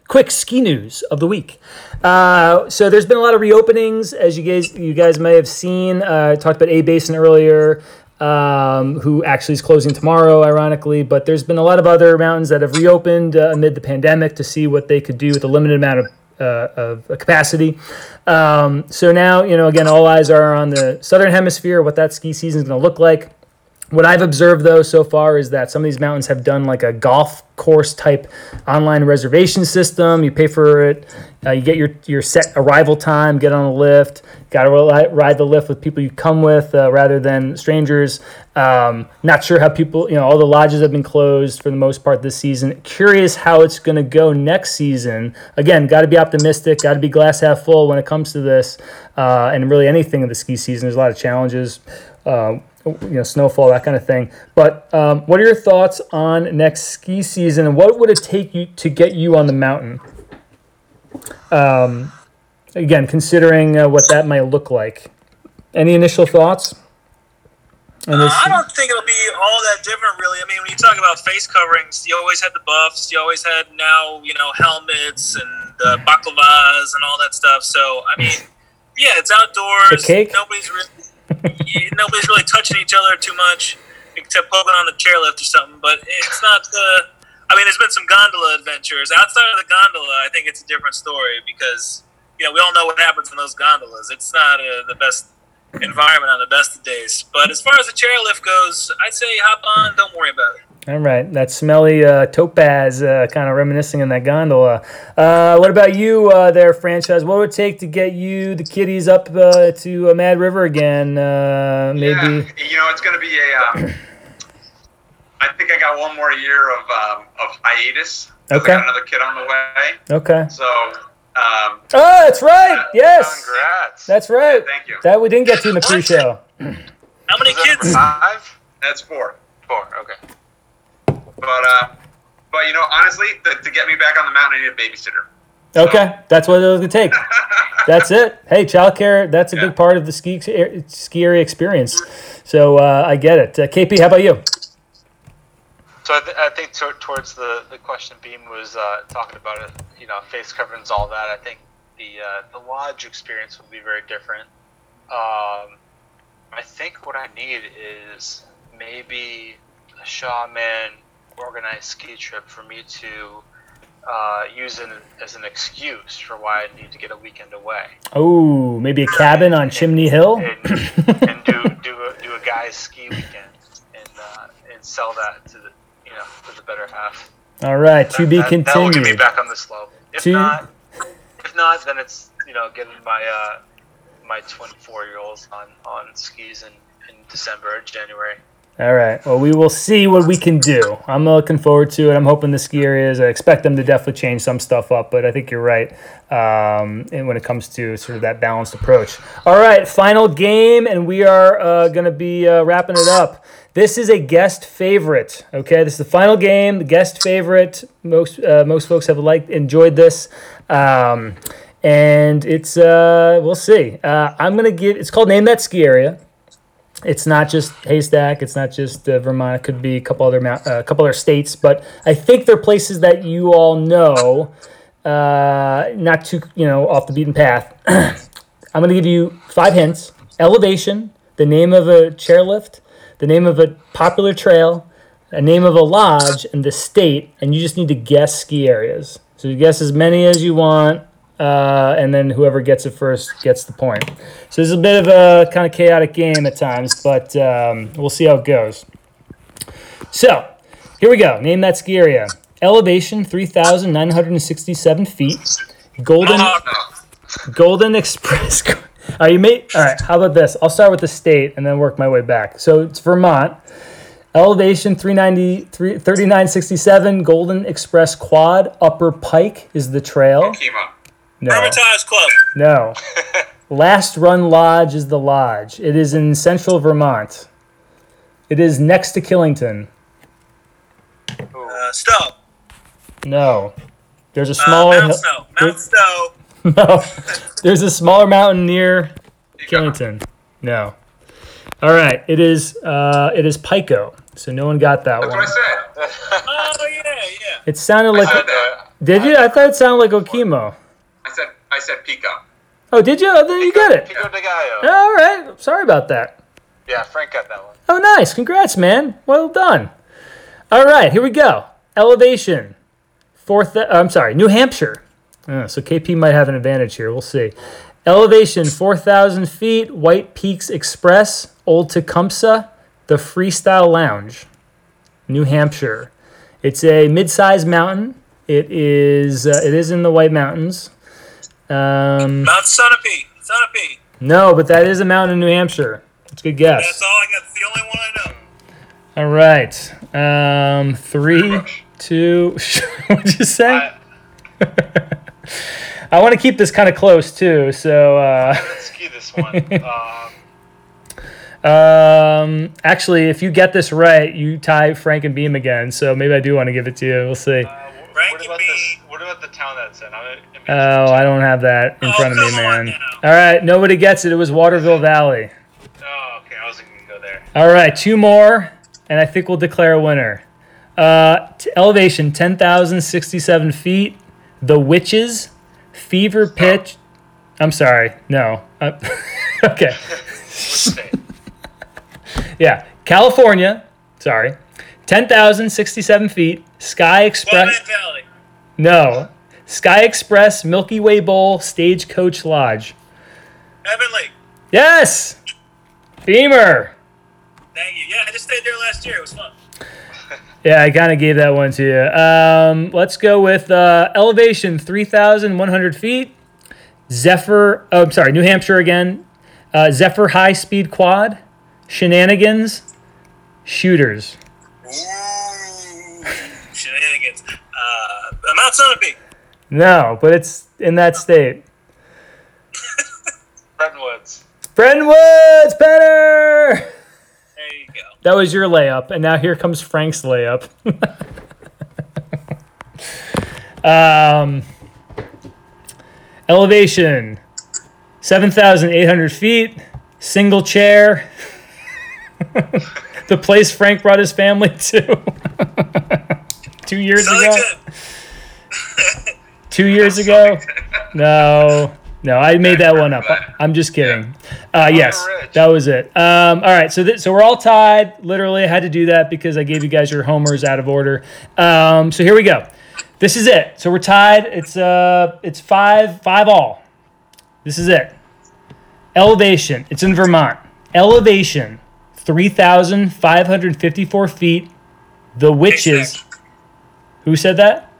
quick ski news of the week. Uh, so there's been a lot of reopenings, as you guys you guys may have seen. Uh, I talked about A Basin earlier. Um, who actually is closing tomorrow, ironically. But there's been a lot of other mountains that have reopened uh, amid the pandemic to see what they could do with a limited amount of uh, of capacity. Um, so now, you know, again, all eyes are on the southern hemisphere, what that ski season is going to look like. What I've observed though so far is that some of these mountains have done like a golf course type online reservation system. You pay for it, uh, you get your your set arrival time, get on a lift. Got to ride the lift with people you come with uh, rather than strangers. Um, not sure how people, you know, all the lodges have been closed for the most part this season. Curious how it's going to go next season. Again, got to be optimistic, got to be glass half full when it comes to this, uh, and really anything in the ski season. There's a lot of challenges. Um, you know, snowfall, that kind of thing. But um, what are your thoughts on next ski season, and what would it take you to get you on the mountain? Um, again, considering uh, what that might look like. Any initial thoughts? Uh. I don't think it'll be all that different, really. I mean, when you talk about face coverings, you always had the buffs. You always had now, you know, helmets and uh, baklavas and all that stuff. So, I mean, yeah, it's outdoors. The cake? Nobody's really, nobody's really touching each other too much, except poking on the chairlift or something. But it's not the. I mean, there's been some gondola adventures outside of the gondola. I think it's a different story because you know we all know what happens in those gondolas. It's not uh, the best environment on the best of days. But as far as the chairlift goes, I'd say hop on. Don't worry about it. All right, that smelly uh, topaz, uh, kind of reminiscing in that gondola. Uh, what about you, uh, there, franchise? What would it take to get you, the kiddies, up uh, to uh, Mad River again? Uh, maybe. Yeah, you know, it's going to be a. Um, I think I got one more year of um, of hiatus. 'cause Okay. I got another kid on the way, Okay. so um, Oh, that's right. Yes, Congrats. that's right. thank you. That we didn't get to in the pre-show. How many Is that kids? five? That's four. Four. Okay. But uh, but you know, honestly, to, to get me back on the mountain, I need a babysitter. Okay, that's what it was gonna take. That's it. Hey, childcare. That's a Yeah. big part of the ski ski area experience. So uh, I get it. Uh, KP, how about you? So I, th- I think to- towards the, the question Beam was uh, talking about it, you know, face coverings, all that. I think the uh, the lodge experience will be very different. Um, I think what I need is maybe a Shawman organized ski trip for me to uh, use an, as an excuse for why I need to get a weekend away Oh, maybe a cabin on Chimney Hill. and, and do do a, do a guy's ski weekend and uh, and sell that to the you know to the better half. All right, to be That- that- That will get me back on the slope. If To- not, if not, then it's you know getting my uh, my 24 year olds on on skis in, in December or January. All right. Well, we will see what we can do. I'm looking forward to it. I'm hoping the ski areas. I expect them to definitely change some stuff up, but I think you're right. Um, and when it comes to sort of that balanced approach. All right, final game, and we are uh, going to be uh, wrapping it up. This is a guest favorite. Okay, this is the final game. The guest favorite. Most uh, most folks have liked enjoyed this. Um, and it's uh, we'll see. Uh, I'm gonna give. It's called Name That Ski Area it's not just Haystack. It's not just uh, Vermont. It could be a couple other uh, a couple other states. But I think they're places that you all know, uh, not too you know off the beaten path. I'm to give you five hints: elevation, the name of a chairlift, the name of a popular trail, a name of a lodge, and the state. And you just need to guess ski areas. So you guess as many as you want, uh, and then whoever gets it first gets the point. So this is a bit of a kind of chaotic game at times, but um, we'll see how it goes. So here we go. Name that ski area. Elevation 3,967 feet. Golden Golden Express. Are you mate? All right. How about this? I'll start with the state and then work my way back. So it's Vermont. Elevation 390, 3967. Golden Express Quad. Upper Pike is the trail. No. Hermitage Club. No. Last Run Lodge is the lodge. It is in central Vermont. It is next to Killington. Uh, Stowe. No. There's a Uh, smaller Mount hill- Stowe. Mount Stowe. No. There's a smaller mountain near Killington. No. All right. It is uh it is Pico. So no one got that That's one. what I said. Oh yeah, yeah. It sounded I like said that. Did you? I thought it sounded like Okemo. I said I said Pico. Oh, did you? Oh, then you got it. Pico de Gallo. All right. Sorry about that. Yeah, Frank got that one. Oh, nice. Congrats, man. Well done. All right, here we go. Elevation. Fourth, uh, I'm sorry, New Hampshire. Uh, so KP might have an advantage here. We'll see. Elevation 4,000 feet, White Peaks Express, Old Tecumseh, the Freestyle Lounge, New Hampshire. It's a mid-sized mountain. It is uh, it is in the White Mountains. Um, Mount Sunapee. Sunapee. no, but that is a mountain in New Hampshire. That's a good guess. That's all I got. It's the only one I know. All right. Um, three, two. What'd you say? I want to keep this kind of close too. So, uh, Let's ski this one. um, um, actually, if you get this right, you tie Frank and Beam again. So maybe I do want to give it to you. We'll see. uh, Frank what and about me. this? What about the town that's in? I'm, Oh, I don't have that in Oh, front of me, man. All right, nobody gets it. It was Waterville Valley. Oh, okay. I wasn't gonna go there. All right, two more, and I think we'll declare a winner. Uh, t- elevation 10,067 feet. The Witches, Fever Pitch. I'm sorry, no. Uh, okay, yeah, California. Sorry, 10,067 feet. Sky Express. No, Sky Express Milky Way Bowl Stagecoach Lodge. Heavenly. Yes, Beamer. Thank you. Yeah, I just stayed there last year. It was fun. Yeah, I kind of gave that one to you. Um, let's go with uh, elevation 3,100 feet. Zephyr, oh, I'm sorry, New Hampshire again. Uh, Zephyr High Speed Quad. Shenanigans. Shooters. Ooh, shenanigans. Uh, Mount Sunapee. No, but it's in that state. Woods. Bretton Woods, Penner! There you go. that was your layup, and now here comes Frank's layup. um, elevation, seven thousand eight hundred feet, single chair. the place Frank brought his family to two years ago. Two years ago. No, no, I made that one up. I'm just kidding. Uh, yes, that was it. Um, all right, so th- so we're all tied. Literally, I had to do that because I gave you guys your homers out of order. Um, so here we go. This is it. So we're tied. It's uh, it's five five all. This is it. Elevation. It's in Vermont. Elevation, three thousand five hundred fifty-four feet. The witches. Who said that?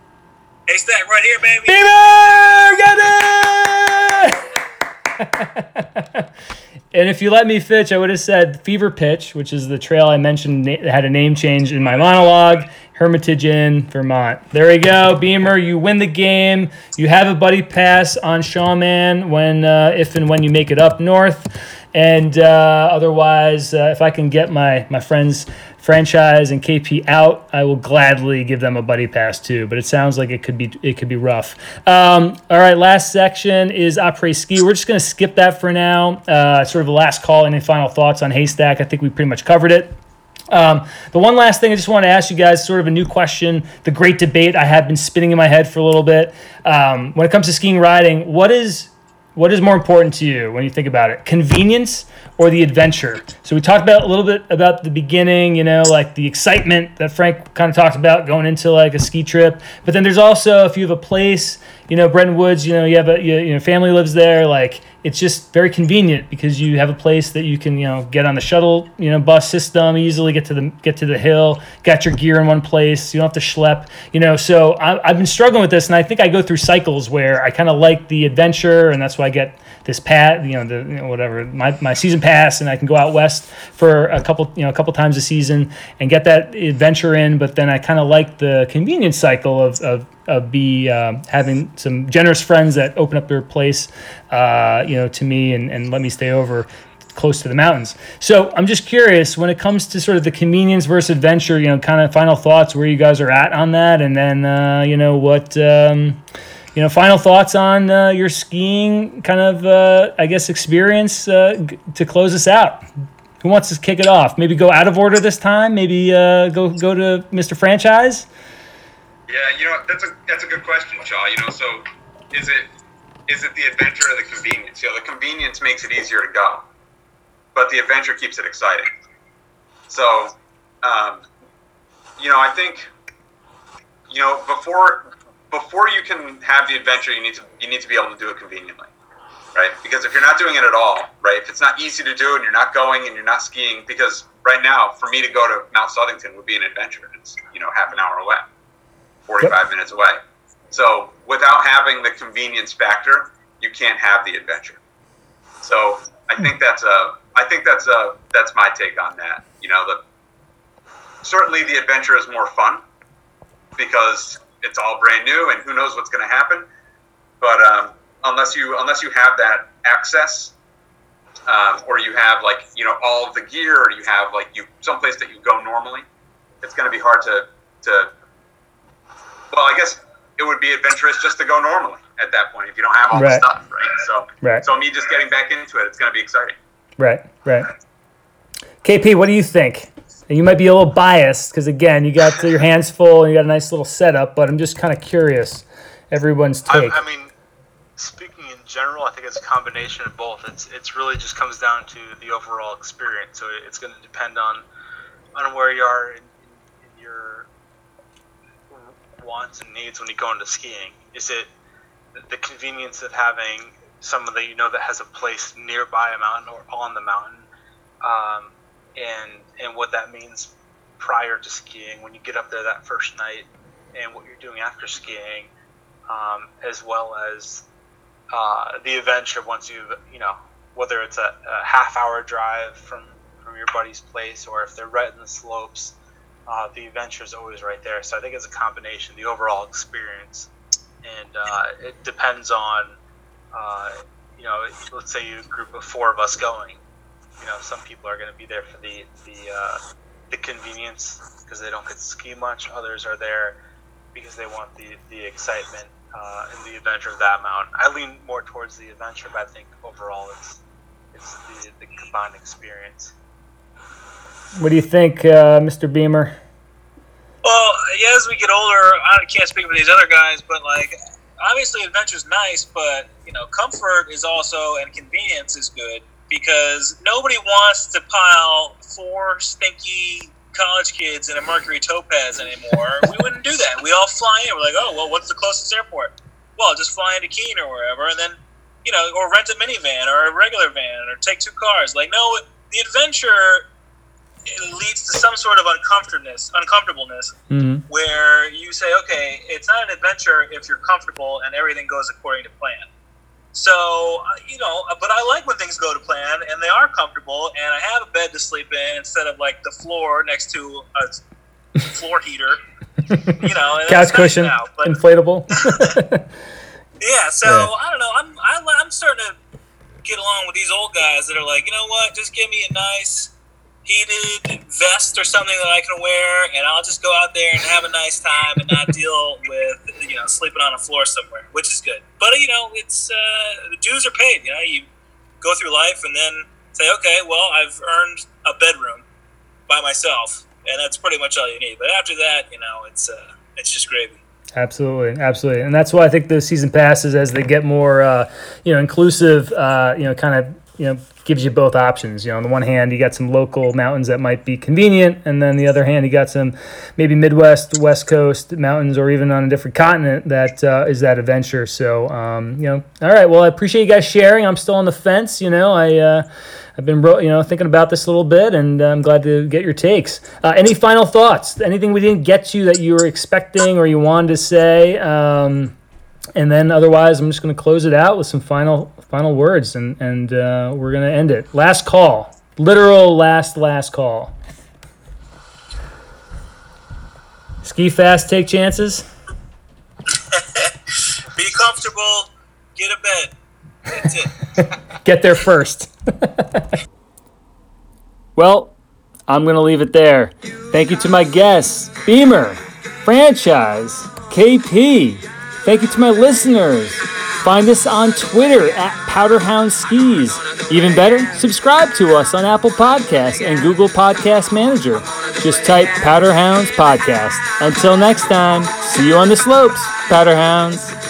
Haystack right here, baby. Beaver! Got it! And if you let me fitch, I would have said Fever Pitch, which is the trail I mentioned had a name change in my monologue. Hermitage Inn, Vermont. There we go, Beamer. You win the game. You have a buddy pass on Shawman when, uh, if and when you make it up north. And uh, otherwise, uh, if I can get my my friends franchise and KP out, I will gladly give them a buddy pass too. But it sounds like it could be it could be rough. Um, all right, last section is après ski. We're just gonna skip that for now. Uh, sort of the last call. Any final thoughts on Haystack? I think we pretty much covered it. Um, the one last thing I just want to ask you guys, sort of a new question, the great debate I have been spinning in my head for a little bit. Um, when it comes to skiing riding, what is what is more important to you when you think about it? Convenience or the adventure? So we talked about a little bit about the beginning, you know, like the excitement that Frank kind of talked about going into like a ski trip. But then there's also if you have a place, you know, Bretton Woods, you know, you have a you, you know family lives there, like it's just very convenient because you have a place that you can you know get on the shuttle you know bus system easily get to the get to the hill got your gear in one place you don't have to schlep you know. So I, I've been struggling with this and I think I go through cycles where I kind of like the adventure and that's why I get this pat you know the you know, whatever my, my season pass and I can go out west for a couple you know a couple times a season and get that adventure in but then I kind of like the convenience cycle of, of of be um, having some generous friends that open up their place, uh, you know, to me and, and let me stay over close to the mountains. So I'm just curious when it comes to sort of the convenience versus adventure, you know, kind of final thoughts where you guys are at on that, and then uh, you know what. Um, you know, final thoughts on uh, your skiing kind of, uh, I guess, experience uh, g- to close us out. Who wants to kick it off? Maybe go out of order this time. Maybe uh, go go to Mr. Franchise. Yeah, you know that's a that's a good question, Shaw. You know, so is it is it the adventure or the convenience? You know, the convenience makes it easier to go, but the adventure keeps it exciting. So, um, you know, I think you know before before you can have the adventure, you need to you need to be able to do it conveniently, right? Because if you're not doing it at all, right? If it's not easy to do and you're not going and you're not skiing, because right now for me to go to Mount Southington would be an adventure. It's you know half an hour away. 45 minutes away. So without having the convenience factor, you can't have the adventure. So I hmm. think that's a I think that's a that's my take on that. You know, the certainly the adventure is more fun because it's all brand new and who knows what's going to happen. But um, unless you unless you have that access, um, or you have like you know all of the gear, or you have like you someplace that you go normally, it's going to be hard to to well, I guess it would be adventurous just to go normally at that point if you don't have all Right. the stuff, right? So, Right. so me just getting back into it, it's going to be exciting. Right, right. KP, what do you think? And you might be a little biased because again, you got your hands full and you got a nice little setup, but I'm just kind of curious everyone's I, take. I mean, speaking in general, I think it's a combination of both. It's it's really just comes down to the overall experience. So it's going to depend on on where you are in, in your wants and needs when you go into skiing. Is it the convenience of having someone that you know that has a place nearby a mountain or on the mountain, um, and and what that means prior to skiing when you get up there that first night, and what you're doing after skiing, um, as well as uh, the adventure once you've you know whether it's a, a half hour drive from from your buddy's place or if they're right in the slopes. Uh, the adventure is always right there. So I think it's a combination, the overall experience, and uh, it depends on, uh, you know, let's say a group of four of us going. You know, some people are going to be there for the the uh, the convenience because they don't get to ski much. Others are there because they want the the excitement uh, and the adventure of that mountain. I lean more towards the adventure, but I think overall it's it's the, the combined experience. What do you think, uh, Mr. Beamer? Well, yeah, as we get older, I can't speak for these other guys, but like, obviously, adventure's nice, but you know, comfort is also and convenience is good because nobody wants to pile four stinky college kids in a Mercury Topaz anymore. we wouldn't do that. We all fly in. We're like, oh, well, what's the closest airport? Well, just fly into Keene or wherever, and then you know, or rent a minivan or a regular van or take two cars. Like, no, the adventure it leads to some sort of uncomfortableness, uncomfortableness, Mm-hmm. where you say, okay, it's not an adventure if you're comfortable and everything goes according to plan. So, uh, you know, but I like when things go to plan and they are comfortable and I have a bed to sleep in instead of like the floor next to a floor heater. You know, Couch cushion, now, inflatable. yeah, so Yeah. I don't know. I'm I, li- I'm starting to get along with these old guys that are like, you know what? Just give me a nice heated vest or something that I can wear, and I'll just go out there and have a nice time and not deal with you know sleeping on a floor somewhere, which is good. But you know, it's uh, the dues are paid. You know, you go through life and then say, okay, well, I've earned a bedroom by myself, and that's pretty much all you need. But after that, you know, it's uh, it's just gravy. Absolutely, absolutely, and that's why I think the season passes as they get more, uh, you know, inclusive. Uh, you know, kind of, you know, gives you both options. You know, on the one hand, you got some local mountains that might be convenient, and then the other hand, you got some maybe Midwest, West Coast mountains, or even on a different continent that uh, is that adventure. So, um, you know, all right. Well, I appreciate you guys sharing. I'm still on the fence. You know, I. Uh, I've been, you know, thinking about this a little bit, and I'm glad to get your takes. Uh, any final thoughts? Anything we didn't get to that you were expecting or you wanted to say? Um, and then otherwise, I'm just going to close it out with some final final words, and and uh, we're going to end it. Last call, literal last last call. Ski fast, take chances. Be comfortable. Get a bed. That's it. Get there first. well, I'm going to leave it there. Thank you to my guests, Beamer, Franchise, KP. Thank you to my listeners. Find us on Twitter at Powderhound Skis. Even better, subscribe to us on Apple Podcasts and Google Podcast Manager. Just type Powderhounds Podcast. Until next time, see you on the slopes, Powderhounds.